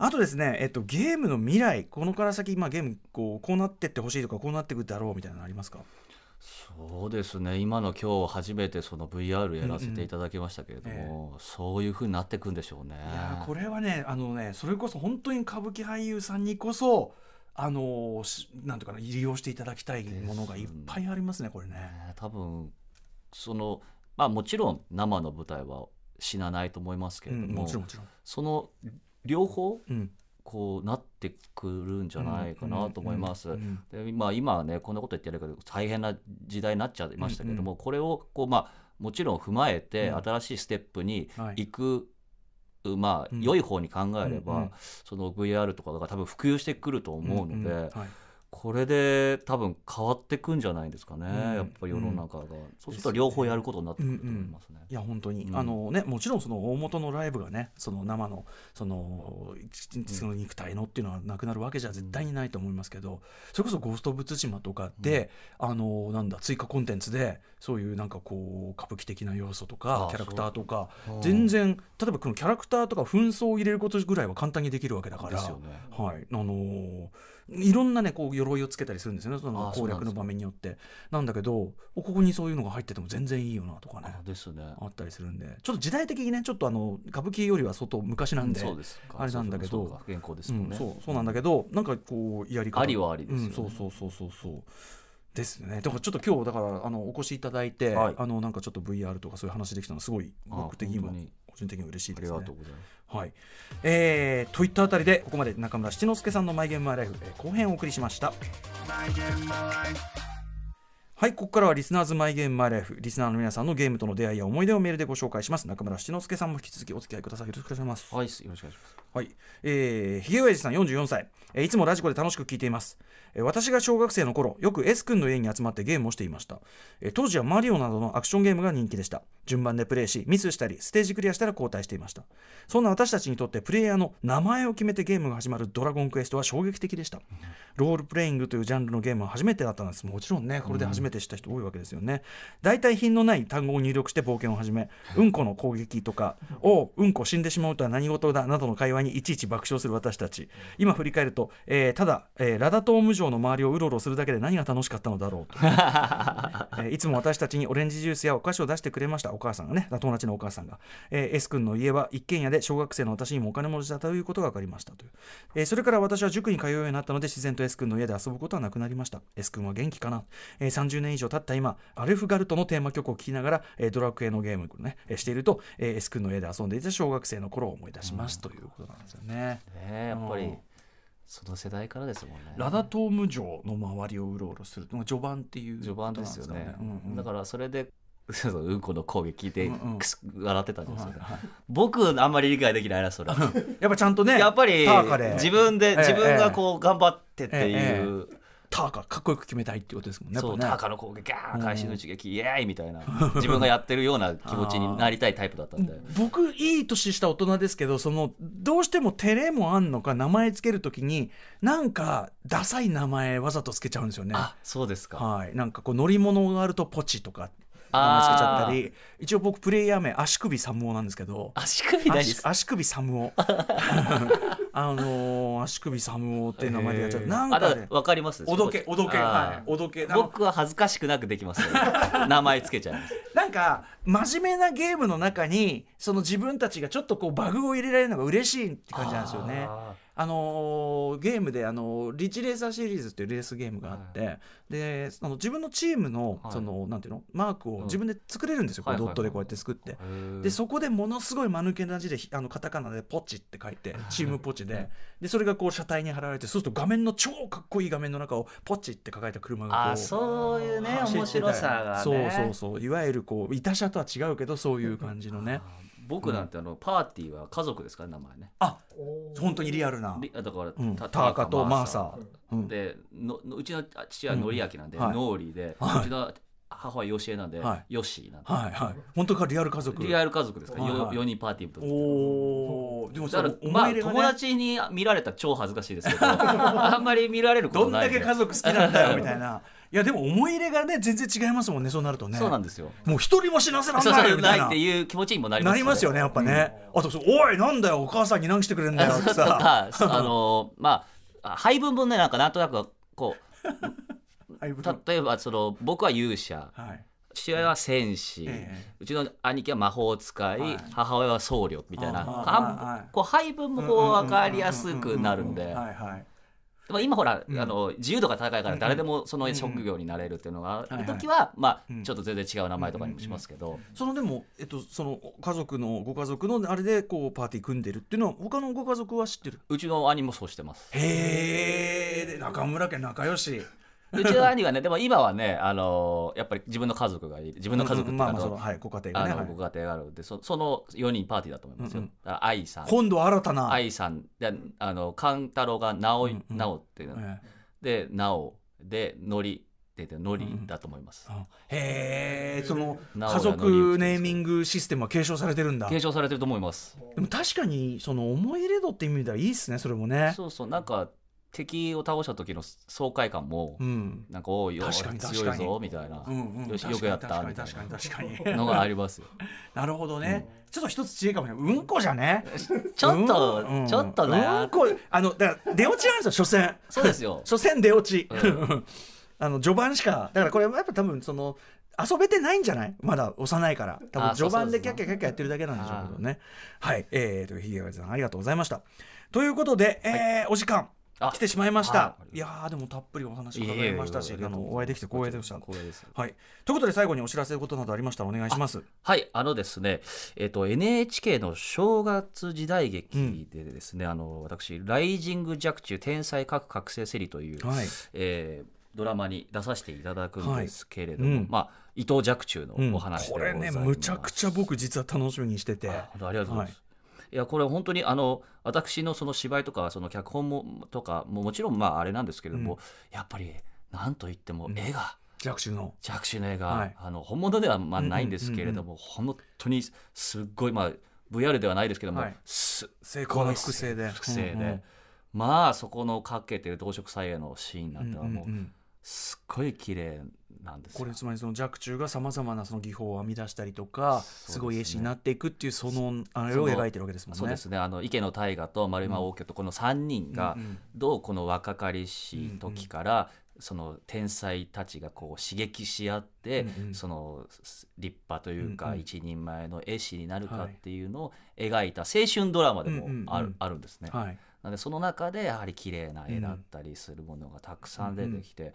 あとですね、えっと、ゲームの未来このから先、まあ、ゲームこうこうなってってほしいとかこうなっていくだろうみたいなのありますか？そうですね今の今日初めてその VR やらせていただきましたけれども、そういうふうになっていくんでしょうね。いやーこれはねあのねそれこそ本当に歌舞伎俳優さんにこそあのなんていうかな利用していただきたいものがいっぱいありますねこれね。ね多分そのまあもちろん生の舞台は死なないと思いますけうん、れども、もちろんもちろん。その両方うん、こうなってくるんじゃないかなと思います。うんでまあ、今はねこんなこと言ってるけど大変な時代になっちゃいましたけども、これをこう、まあ、もちろん踏まえてうん。新しいステップにはい。行く、まあうん。良い方に考えれば、うんうんその VR とかが多分普及してくると思うので、んん。はいこれで多分変わってくんじゃないですかね、うん。やっぱり世の中が、そうすると両方やることになってくると思いますね。いや本当に、うん。あのねもちろんその大元のライブがねその生のそのその肉体のっていうのはなくなるわけじゃ絶対にないと思いますけど、それこそ「ゴースト・オブ・ツシマ」とかで、あのなんだ追加コンテンツでそういうなんかこう歌舞伎的な要素とかあキャラクターとか全然例えばこのキャラクターとか紛争を入れることぐらいは簡単にできるわけだから。ですよね。はい、あのーいろんなねこう鎧をつけたりするんですよね。そのあ攻略の場面によって。なんだけどここにそういうのが入ってても全然いいよなとかね。あですね。あったりするんで。ちょっと時代的にねちょっとあの歌舞伎よりは相当昔なんで、そうですか。あれなんだけど。そう。そうそうなんだけどなんかこうやり方ありはありですよね。うん、そうそうそうそうそうですね。だからちょっと今日だからあのお越しいただいて、はい。あのなんかちょっと VR とかそういう話できたのはすごいあ僕的にも個人的には嬉しいありですね。がとうございます。はい、えーといったあたりでここまで中村七之助さんの「マイゲームマイライフ」えー後編をお送りしました。はいここからはリスナーズマイゲームマイライフリスナーの皆さんのゲームとの出会いや思い出をメールでご紹介します。中村七之助さんも引き続きお付き合いください。よろしくお願いします。はい、よろしくお願いします。はい、えー、ひげおやじさん44歳、えーいつもラジコで楽しく聞いています、えー私が小学生の頃よく S 君の家に集まってゲームをしていました、えー当時はマリオなどのアクションゲームが人気でした。順番でプレイしミスしたりステージクリアしたら交代していました。そんな私たちにとってプレイヤーの名前を決めてゲームが始まるドラゴンクエストは衝撃的でした。ロールプレイングというジャンルのゲームは初めてだったんです。もちろんねこれで初めて知った人多いわけですよね。代替品のない単語を入力して冒険を始めうんこの攻撃とか「おううんこ死んでしまうとは何事だ」などの会話にいちいち爆笑する私たち。今振り返ると、えーただ、えーラダトーム城の周りをうろうろするだけで何が楽しかったのだろうと、えーいつも私たちにオレンジジュースやお菓子を出してくれましたお母さんがね。友達のお母さんが、えー S 君の家は一軒家で小学生の私にもお金持ちだということが分かりましたという、えーそれから私は塾に通うようになったので自然と S 君の家で遊ぶことはなくなりました。S 君は元気かな、えー30年以上経った今アルフガルトのテーマ曲を聴きながら、えードラクエのゲームをね、えーしていると、えー S 君の家で遊んでいた小学生の頃を思い出します、ということなんですよね。ねえやっぱりうんその世代からですもんね。ラダトーム城の周りをうろうろするのが序盤っていう序盤ですよね。うんうんだからそれでそうんこの攻撃でうんうんくす笑ってたんですよね。はいはい僕あんまり理解できないなそれ。やっぱちゃんとねやっぱり自分でええ自分がこう頑張ってってえいう。ターカかっこよく決めたいっていうことですもんねそう、ターカの攻撃、ガーン会心の一撃、イエーイみたいな、自分がやってるような気持ちに なりたいタイプだったんで。僕いい年した大人ですけどそのどうしても照れもあんのか名前つけるときになんかダサい名前わざとつけちゃうんですよね。あ、そうですか。はい、なんかこう乗り物があるとポチとか名前つけちゃったり。一応僕プレイヤー名足首サムオなんですけど。足首足首サムオ あのー足首サムオって名前でやっちゃうなんあ、かねだわかります？おどけおどけはいおどけ僕は恥ずかしくなくできますよ名前つけちゃいます。なんか真面目なゲームの中にその自分たちがちょっとこうバグを入れられるのが嬉しいって感じなんですよね。ああのーゲームで、あのーリッチレーサーシリーズっていうレースゲームがあって、であの自分のチームの,、はい。そのなんていうの？マークうん。を自分で作れるんですよ、こうはい。はいはいドットでこうやって作って。ー。でそこでものすごい間抜けな字でひあのカタカナで「ポチ」って書いてチームポチで。でそれがこう車体に貼られてそうすると画面の超かっこいい画面の中を「ポチ」って書かれた車がこうあ、そういうね、面白さがね。そうそうそう。いわゆるこう板車とは違うけどそういう感じのね僕なんてあのパーティーは家族ですから名前ね。あ本当にリアルな。リだから、うん。たターカとマーサー。うん。でののうちの父は典明なんで、はい。ノーリーで、はい。うちの母親ヨシエなんで、はい。ヨッシーなんで、はいはい。本当かリアル家族。リアル家族ですから、はいはい。4人パーティーとおおでもだからそのまあ思い入れがね。友達に見られたら超恥ずかしいですけど あんまり見られることどんないんで。だけ家族好きなんだよみたいないやでも思い入れがね全然違いますもんねそうなるとね。そうなんですよ。もう一人も死なせらんないよみたいな。っていう気持ちにもなりますなりますよねやっぱね、あとおいなんだよお母さんに何してくれんだよってとさ かあのまあ配分分ねなんかなんとなくこはい、う例えばその僕は勇者。はい。父親は戦士、えうちの兄貴は魔法使い、はい。母親は僧侶みたいな、はいこう配分もこう分かりやすくなるんではいはいまあ今ほら、うん。あの自由度が高いから誰でもその職業になれるっていうのがある時は、まあうん。ちょっと全然違う名前とかにもしますけど、そのでも、えっと、その家族のご家族のあれでこうパーティー組んでるっていうのは他のご家族は知ってる？うちの兄もそうしてます。へえで中村家仲良しうちの兄はねでも今はねあのやっぱり自分の家族がいる。自分の家族っていうか、まあまあそのはいご家庭がねはい。ご家庭があるんでそその4人パーティーだと思いますよ。うんうん。だから愛さん。今度新たな。愛さん。であの勘太郎が直い、うんうん。直っていうの、えで直でのりででのりだと思います。えへえその直哉家族ネーミングシステムは継承されてるんだ。継承されてると思います。でも確かにその思い入れ度って意味ではいいっすねそれもね。そうそうなんか敵を倒した時の爽快感も、うん。なんかおいよ確かに強いぞみたいな、よしよくやったみたいに確かに確かに。な のがありますよ。なるほどね、ちょっと一つ知恵かもしれないうんこじゃね？ちょっと、うん。ちょっとね、うんこ。あのだから出落ちなんですよ所詮そうですよ。所詮出落ち、うあの序盤しかだからこれやっぱ多分その遊べてないんじゃない？まだ幼いから。多分あ序盤でキャッキャキャッキャやってるだけなんでしょうけどね。はい。えー、とひげがさんありがとうございました。ということで、えーお時間。あ来てしまいました、、はい。やーでもたっぷりお話伺いましたしあのお会いできて光栄でした。光栄です。はい。ということで最後にお知らせることなどありましたらお願いします。はい、あのですね、えっ、と NHK の正月時代劇でですね、あの私ライジング若冲天才核覚醒セリという、はい。えードラマに出させていただくんですけれども、はいうん。まあ伊藤若冲のうんお話でこれございます。ねむちゃくちゃ僕実は楽しみにしてて。あありがとうございます。いやこれ本当にあの私のその芝居とかその脚本もとかももちろんまああれなんですけれども、やっぱりなんといっても絵が、弱視の。弱視の絵が、はい。あの本物ではまあないんですけれども、本当にすっごいまあ VR ではないですけども、はい。す成功の複製で。複製で、うんうんまあそこのかけてる動植彩絵のシーンなんてはもう、うんうんうんすっごい綺麗なんですよ。これつまりその若冲がさまざまなその技法を編み出したりとかすごい絵師になっていくっていうそのあれを描いてるわけですもんね。そうですね。あの池野大河と丸山応挙とこの3人がどうこの若かりしい時から、その天才たちがこう刺激し合って、その立派というか一人前の絵師になるかはい。っていうのを描いた青春ドラマでもある,、あるんですね。はいなのでその中でやはり綺麗な絵だったりするものがたくさん出てきて、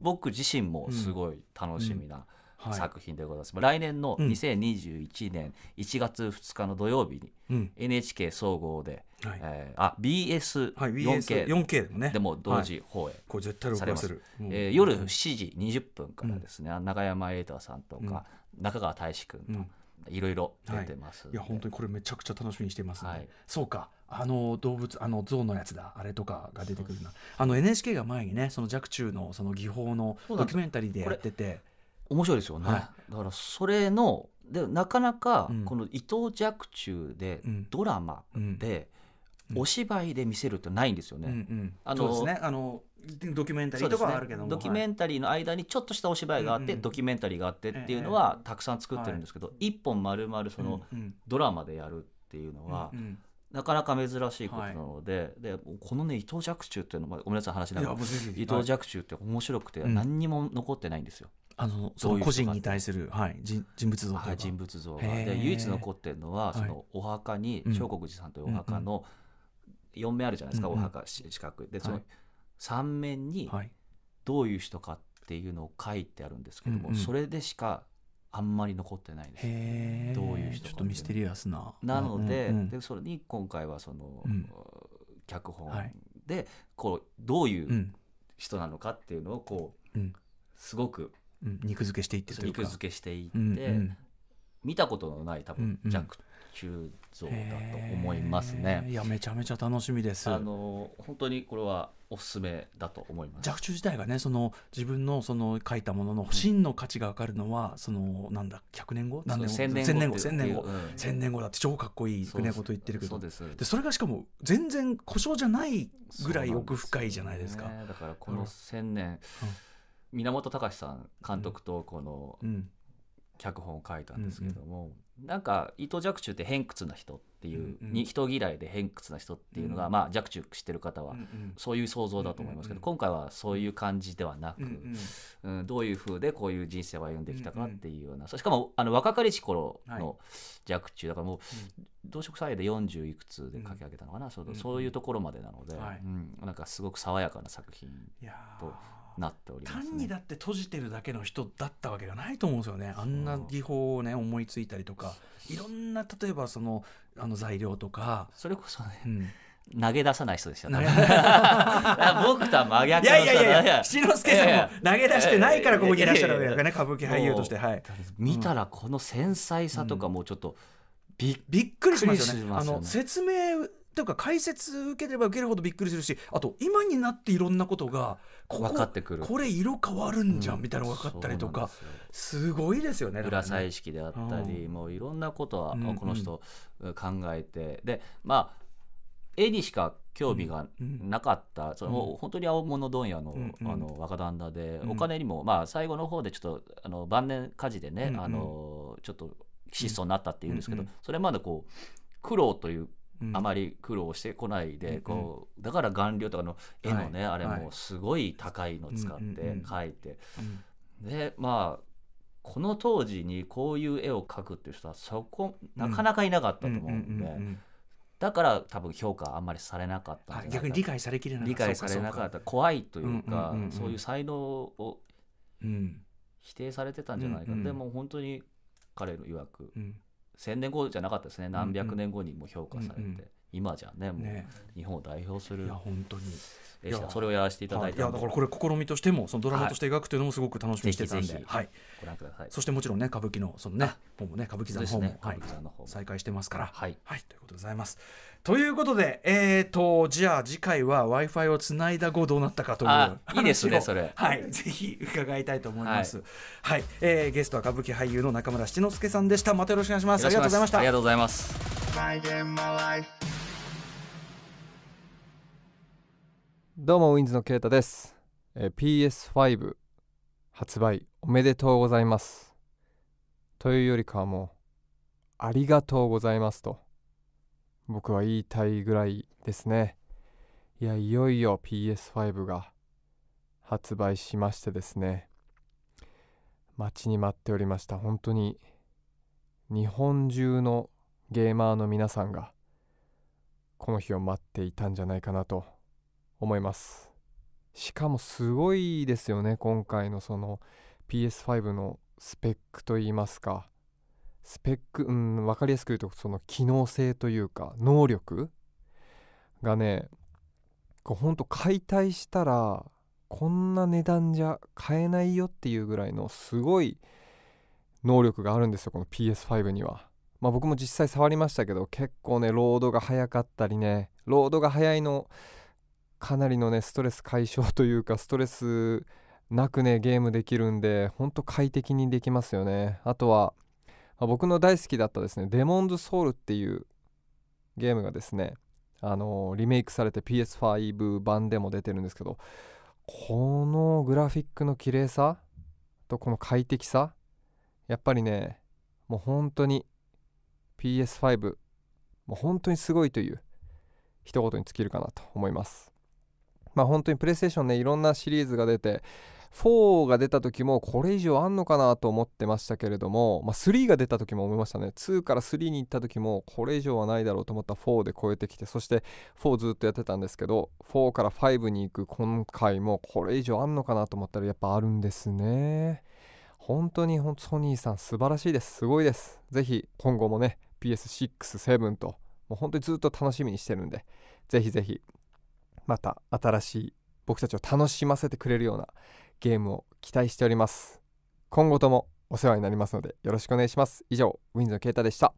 僕自身もすごい楽しみなはい。作品でございます。来年のうん。2021年1月2日の土曜日にうん。NHK 総合で、はい。えーあ BS4K、はい BS 4K でも同はい時放映、これ絶対録されます。画する。うん。えー夜7時20分からですね、永山瑛太さんとうん。か、中川大志君と、うん。いろいろ出てますい。や本当にこれめちゃくちゃ楽しみにしていますね、はい。そうかあの動物あの象のやつだあれとかが出てくるな。あの NHK が前にねその若冲のその技法のドキュメンタリーでやってて。面白いですよね、はだからそれのでなかなかうん。この伊藤若冲でうん。ドラマでお芝居で見せるってないんですよね。うんうん。あのそうですね。あのドキュメンタリーとかはあるけども、ドキュメンンタリーの間にちょっとしたお芝居があって、うんうん。ドキュメンタリーがあってっていうのはたくさん作ってるんですけど、一本丸々そのうん。ドラマでやるっていうのは、うんうんなかなか珍しいことなので,、でこのね伊藤若冲っていうのもごめんなさい話しいながらやもうぜひぜひ。伊藤若冲って面白くてうん。何にも残ってないんですよ、あのそどういう人かの個人に対する、はい、人人物像はい、人物像が。で唯一残ってるのははい。そのお墓にうん。聖国寺さんというお墓の4面あるじゃないですか、うんうん。お墓し四角。いでそのはい。3面にはい、どういう人かっていうのを書いてあるんですけども、それでしかあんまり残ってないんですへえどういう人かちょっとミステリアスな。なので,、うんうんでそれに今回はその、うん。脚本はい。でこうどういううん。人なのかっていうのをこううん。すごくうん、肉付けしていってというか。肉付けしていって、うんうん。見たことのない多分、うんうん。ジャック中像だと思いますね。いやめちゃめちゃ楽しみです。あの本当にこれはおすすめだと思います。若冲自体がねその自分のその書いたものの真の価値が分かるのは、そのなんだ100年後？何年後？そう1000 1000年後っていう。1000年後、うん。1000年後だって超かっこいいねこと言ってるけど。そうですでそれがしかも全然故障じゃないぐらい奥深いじゃないですか。そうなんよね。だからこのうん。1000年、源隆さん監督とこのうん。脚本を書いたんですけども、なんか伊藤若冲って偏屈な人っていう、うんうん。に人嫌いで偏屈な人っていうのが、うんまあ若冲知ってる方は、そういう想像だと思いますけど、うんうんうん。今回はそういう感じではなく、うんうんうん。どういうふうでこういう人生を歩んできたかっていうような、しかもあの若かりし頃の若冲だからもう、同色祭で40いくつで書き上げたのかな、そううん。そういうところまでなので、はい。うん。なんかすごく爽やかな作品となっております、ね。単にだって閉じてるだけの人だったわけがないと思うんですよね。あんな技法をね思いついたりとか。いろんな例えばそのあの材料とか、それこそねうん、投げ出さない人でしたね。僕とは真い逆いやいやい人や。七之助さんも投げ出してないからここにいらっしゃるわけ。だからね歌舞伎俳優としてはい。見たらこの繊細さとかもうちょっとびっくりしますよね。びっくりしますよね。あの説明というか解説受ければ受けるほどびっくりするしあと今になっていろんなことがここ分かってくる。これ色変わるんじゃん、うん。みたいなのが分かったりとかすごいですよね裏ね。彩色であったり、うん。もういろんなことはうんうん。この人考えて、でまあ絵にしか興味がうんなかった、そのうん。本当に青物問屋の,、うんうん。あの若旦那で、うん。お金にも、まあ、最後の方でちょっとあの晩年火事でね、うんうん。あのちょっと質素になったっていうんですけど、うんうん。それまでこう苦労といううんあまり苦労してこないで、うんこうだから顔料とかの絵のね、あれもすごい高いの使って描いて、うん。でまあこの当時にこういう絵を描くっていう人はそこなかなかいなかったと思うんで、だから多分評価あんまりされなかった逆に理解されきれなかった。理解されなかった。怖いというか、そういう才能をうん。否定されてたんじゃないか、でも本当に彼の曰くうん千年後じゃなかったですね。何百年後にも評価されて、うんうん。今じゃねもうね。日本を代表するいや本当に。いやだそれをやらせていただいはい。いやたのでだからこれ試みとしてもそのドラマとして描くというのもすごく楽しみにしてたんで、ぜひぜひはい、ご覧ください。そしてもちろんね歌舞伎のそのね方もね歌舞伎座の方も、ね。はい。歌舞伎座の方も。再開してますから。はい。はい、ということでございます。ということで、えー、とじゃあ次回は w i f i をつないだ後どうなったかというあいいですねそれ。はい。ぜひ伺いたいと思います。はい、えーゲストは歌舞伎俳優の中村七之助さんでした。またよろしくお願いします。ありがとうございました。ありが。とうございます。どうもウィンズのケイタです、え PS5 発売おめでとうございます。というよりかはもうありがとうございますと。僕は言いたいぐらいですね。いやいよいよ PS5 が発売しましてですね。待ちに待っておりました。本当に日本中のゲーマーの皆さんがこの日を待っていたんじゃないかなと。思います。しかもすごいですよね今回のその PS5 のスペックといいますか。スペックうん分かりやすく言うとその機能性というか能力がねこうほんと解体したらこんな値段じゃ買えないよっていうぐらいのすごい能力があるんですよこの PS5 には。まあ僕も実際触りましたけど結構ねロードが速かったりねロードが速いのかなりのねストレス解消というかストレスなくねゲームできるんでほんと快適にできますよね。あとは、まあ僕の大好きだったですねデモンズソウルっていうゲームがですねあのーリメイクされて PS5 版でも出てるんですけどこのグラフィックの綺麗さとこの快適さやっぱりねもう本当に PS5 もう本当にすごいという一言に尽きるかなと思います。まあ本当にプレイステーションねいろんなシリーズが出て4が出た時もこれ以上あんのかなと思ってましたけれども、まあ、3が出た時も思いましたね。2から3に行った時もこれ以上はないだろうと思った4で超えてきてそして4ずっとやってたんですけど4から5に行く今回もこれ以上あんのかなと思ったらやっぱあるんですね。本当に本当ソニーさん素晴らしいです。すごいです。ぜひ今後もね PS6、7ともう本当にずっと楽しみにしてるんでぜひぜひまた新しい僕たちを楽しませてくれるようなゲームを期待しております。今後ともお世話になりますのでよろしくお願いします。以上ウィンズのケータでした。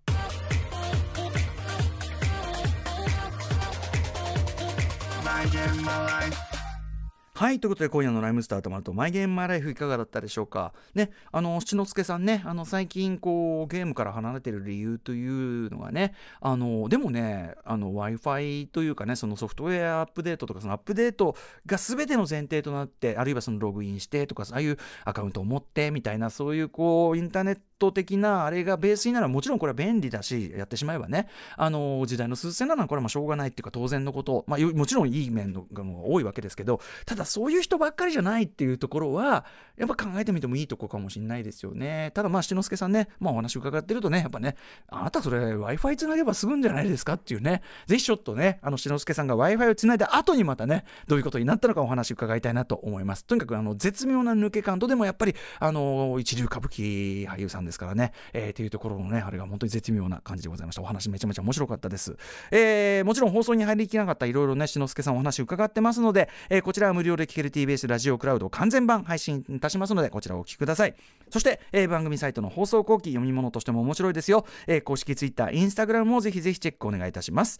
はいということで今夜のライムスターとまるとマイゲームマイライフいかがだったでしょうか？ねあの七之助さんねあの最近こうゲームから離れてる理由というのがねあのでもねあの w i f i というかねそのソフトウェアアップデートとかそのアップデートが全ての前提となってあるいはそのログインしてとかああいうアカウントを持ってみたいなそういうこうインターネット的なあれがベースにならもちろんこれは便利だしやってしまえばね。あの時代の数千なのはこれはしょうがないっていうか当然のこと。まあもちろんいい面のが多いわけですけどただそういう人ばっかりじゃないっていうところはやっぱ考えてみてもいいとこかもしれないですよね。ただまあ七之助さんねまあお話伺ってるとねやっぱねあなたそれ w i f i つなげばすぐんじゃないですかっていうね。ぜひちょっとねあの七之助さんが w i f i をつないだ後にまたねどういうことになったのかお話伺いたいなと思います。とにかくあの絶妙な抜け感とでもやっぱりあの一流歌舞伎俳優さんですからね、えー、っていうところのねあれが本当に絶妙な感じでございました。お話めちゃめちゃ面白かったです、えー、もちろん放送に入りきらなかったいろいろね志の輔さんお話伺ってますので、えー、こちらは無料で聞ける TBS ラジオクラウド完全版配信いたしますのでこちらをお聞きください。そして、えー、番組サイトの放送後期読み物としても面白いですよ、えー、公式 Twitter、Instagram もぜひぜひチェックお願いいたします。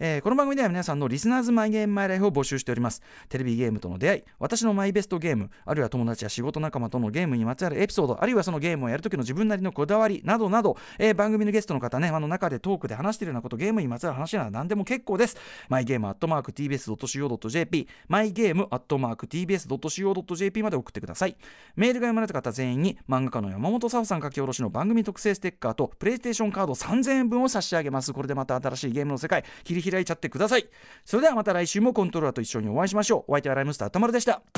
えー、この番組では皆さんのリスナーズマイゲームマイライフを募集しております。テレビゲームとの出会い私のマイベストゲームあるいは友達や仕事仲間とのゲームにまつわるエピソードあるいはそのゲームをやるときの自分なりのこだわりなどなど、えー、番組のゲストの方ねあの中でトークで話しているようなことゲームにまつわる話なら何でも結構です。マイゲームアットマーク TBS.CO.JP マイゲームアットマーク TBS.CO.JP まで送ってください。メールが読まれた方全員に漫画家の山本沙穂さん書き下ろしの番組特製ステッカーとプレイステーションカード3000円分を差し上げます。これでまた新しいゲームの世界切り開いちゃってください。それではまた来週もコントローラーと一緒にお会いしましょう。お相手はライムスターたまるでした「